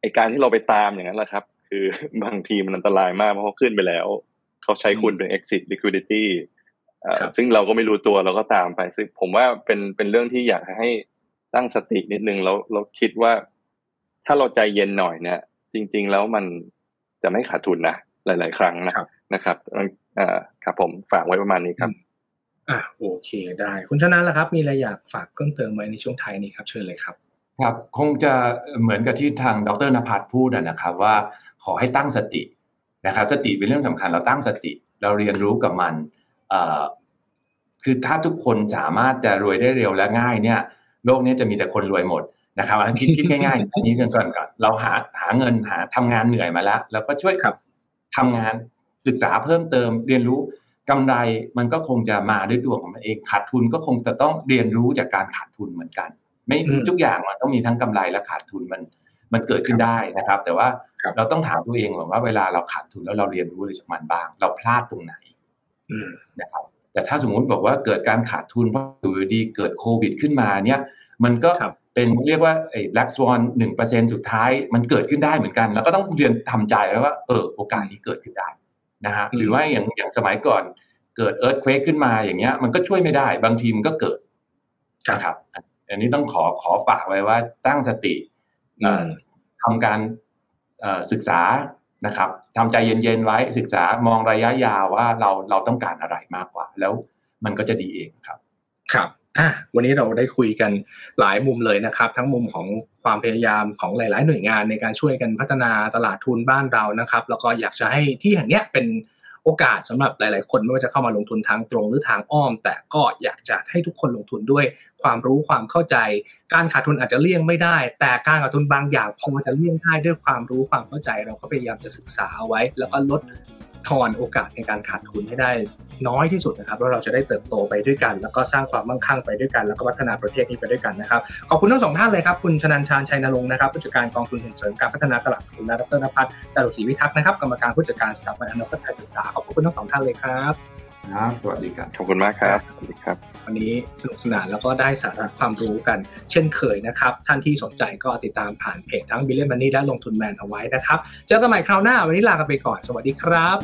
ไอการที่เราไปตามอย่างนั้นแหละครับ คือบางทีมันอันตรายมากเพราะเขาขึ้นไปแล้ว เขาใช้คุณเป็น exit liquidity ซึ่งเราก็ไม่รู้ตัวเราก็ตามไป ซึ่งผมว่าเป็นเป็นเรื่องที่อยากให้ตั้งสตินิดนึงแล้วเราคิดว่า ถ้าเราใจเย็นหน่อยเนี่ย จริง ๆ แล้วมันจะไม่ขาดทุนนะ หลาย ๆ ครั้งนะครับนะครับอ่าครับผมฝากไว้ประมาณนี้ครับอ่าโอเคได้ คุณชนะละครับ มีอะไรอยากฝากเพิ่มเติมไว้ในช่วงท้ายนี้ครับเชิญเลยครับ ครับ คงจะเหมือนกับที่ทางดรนภัสพูดนะครับ ว่าขอให้ตั้งสตินะครับ สติเป็นเรื่องสำคัญเราตั้งสติ เราเรียนรู้กับมันเอ่อคือถ้าทุกคนสามารถจะรวยได้เร็วและง่ายเนี่ย โลกนี้จะมีแต่คนรวยหมดนะครับคิดคิดง่ายๆอันนี้ก่อนก่อนก่อนเราหาหาเงินหาทำงานเหนื่อยมาแล้วเราก็ช่วยครับ ทำงานศึกษาเพิ่มเติมเรียนรู้กำไรมันก็คงจะมาด้วยตัวของมันเองขาดทุนก็คงจะต้องเรียนรู้จากการขาดทุนเหมือนกัน ไม่ทุกอย่างมันต้องมีทั้งกำไรและขาดทุนมันมันเกิดขึ้นได้นะครับ แต่ว่าเราต้องถามตัวเองว่าเวลาเราขาดทุนแล้วเราเรียนรู้อะไรจากมันบ้าง เราพลาดตรงไหนนะครับแต่ถ้าสมมุติบอกว่าเกิดการขาดทุนเพราะอยู่ดีเกิดโควิดขึ้นมาเนี่ย มันก็ เป็นเรียกว่าไอ้แล็กซ์วอนหนึ่งเปอร์เซ็นสุดท้ายมันเกิดขึ้นได้เหมือนกัน แล้วก็ต้องเรียนทำใจไว้ว่าเออโอกาสนี้เกิดขึ้นได้นะฮะหรือว่าอย่างอย่างสมัยก่อนเกิดเอิร์ธเควกขึ้นมาอย่างเงี้ย มันก็ช่วยไม่ได้บางทีมันก็เกิดนะครับ อันนี้ต้องขอขอฝากไว้ว่าตั้งสติทำการศึกษานะครับทำใจเย็นๆไว้ศึกษามองระยะยาวว่าเราเราต้องการอะไรมากกว่า แล้วมันก็จะดีเองครับ ครับ อะวันนี้เราได้คุยกันหลายมุมเลยนะครับ ทั้งมุมของความพยายามของหลาย ๆ หน่วยงานในการช่วยกันพัฒนาตลาดทุนบ้านเรานะครับ แล้วก็อยากจะให้ที่แห่งนี้เป็นโอกาสสำหรับหลาย ๆ คนไม่ว่าจะเข้ามาลงทุนทางตรงหรือทางอ้อม แต่ก็อยากจะให้ทุกคนลงทุนด้วยความรู้ความเข้าใจ การขาดทุนอาจจะเลี่ยงไม่ได้ แต่การขาดทุนบางอย่างพอจะเลี่ยงได้ด้วยความรู้ความเข้าใจ เราก็พยายามจะศึกษาเอาไว้ แล้วก็ลด ทอนโอกาสในการขาดทุนให้ได้น้อยที่สุดนะครับแล้วเราจะได้เติบโตไปด้วยกัน แล้วก็สร้างความมั่งคั่งไปด้วยกัน แล้วก็พัฒนาประเทศนี้ไปด้วยกันนะครับขอบคุณทั้งสองท่านเลยครับคุณชนันต์ ชาญชัยณรงค์นะครับผู้จัดการกองทุนส่งเสริมการพัฒนาตลาดทุนและดรณภัทร จาตุศรีพิทักษ์นะครับกรรมการผู้จัดการสถาบันอนาคตไทยศึกษาขอบคุณทั้งสองท่านเลยครับ ครับสวัสดีครับ ขอบคุณมากครับสวัสดีครับ วันนี้สนุกสนานแล้วก็ได้สาระความรู้กัน เช่นเคยนะครับ ท่านที่สนใจก็ติดตามผ่านเพจทั้ง Billion Money และลงทุนแมนเอาไว้นะครับ เจอกันใหม่คราวหน้า วันนี้ลากันไปก่อน สวัสดีครับ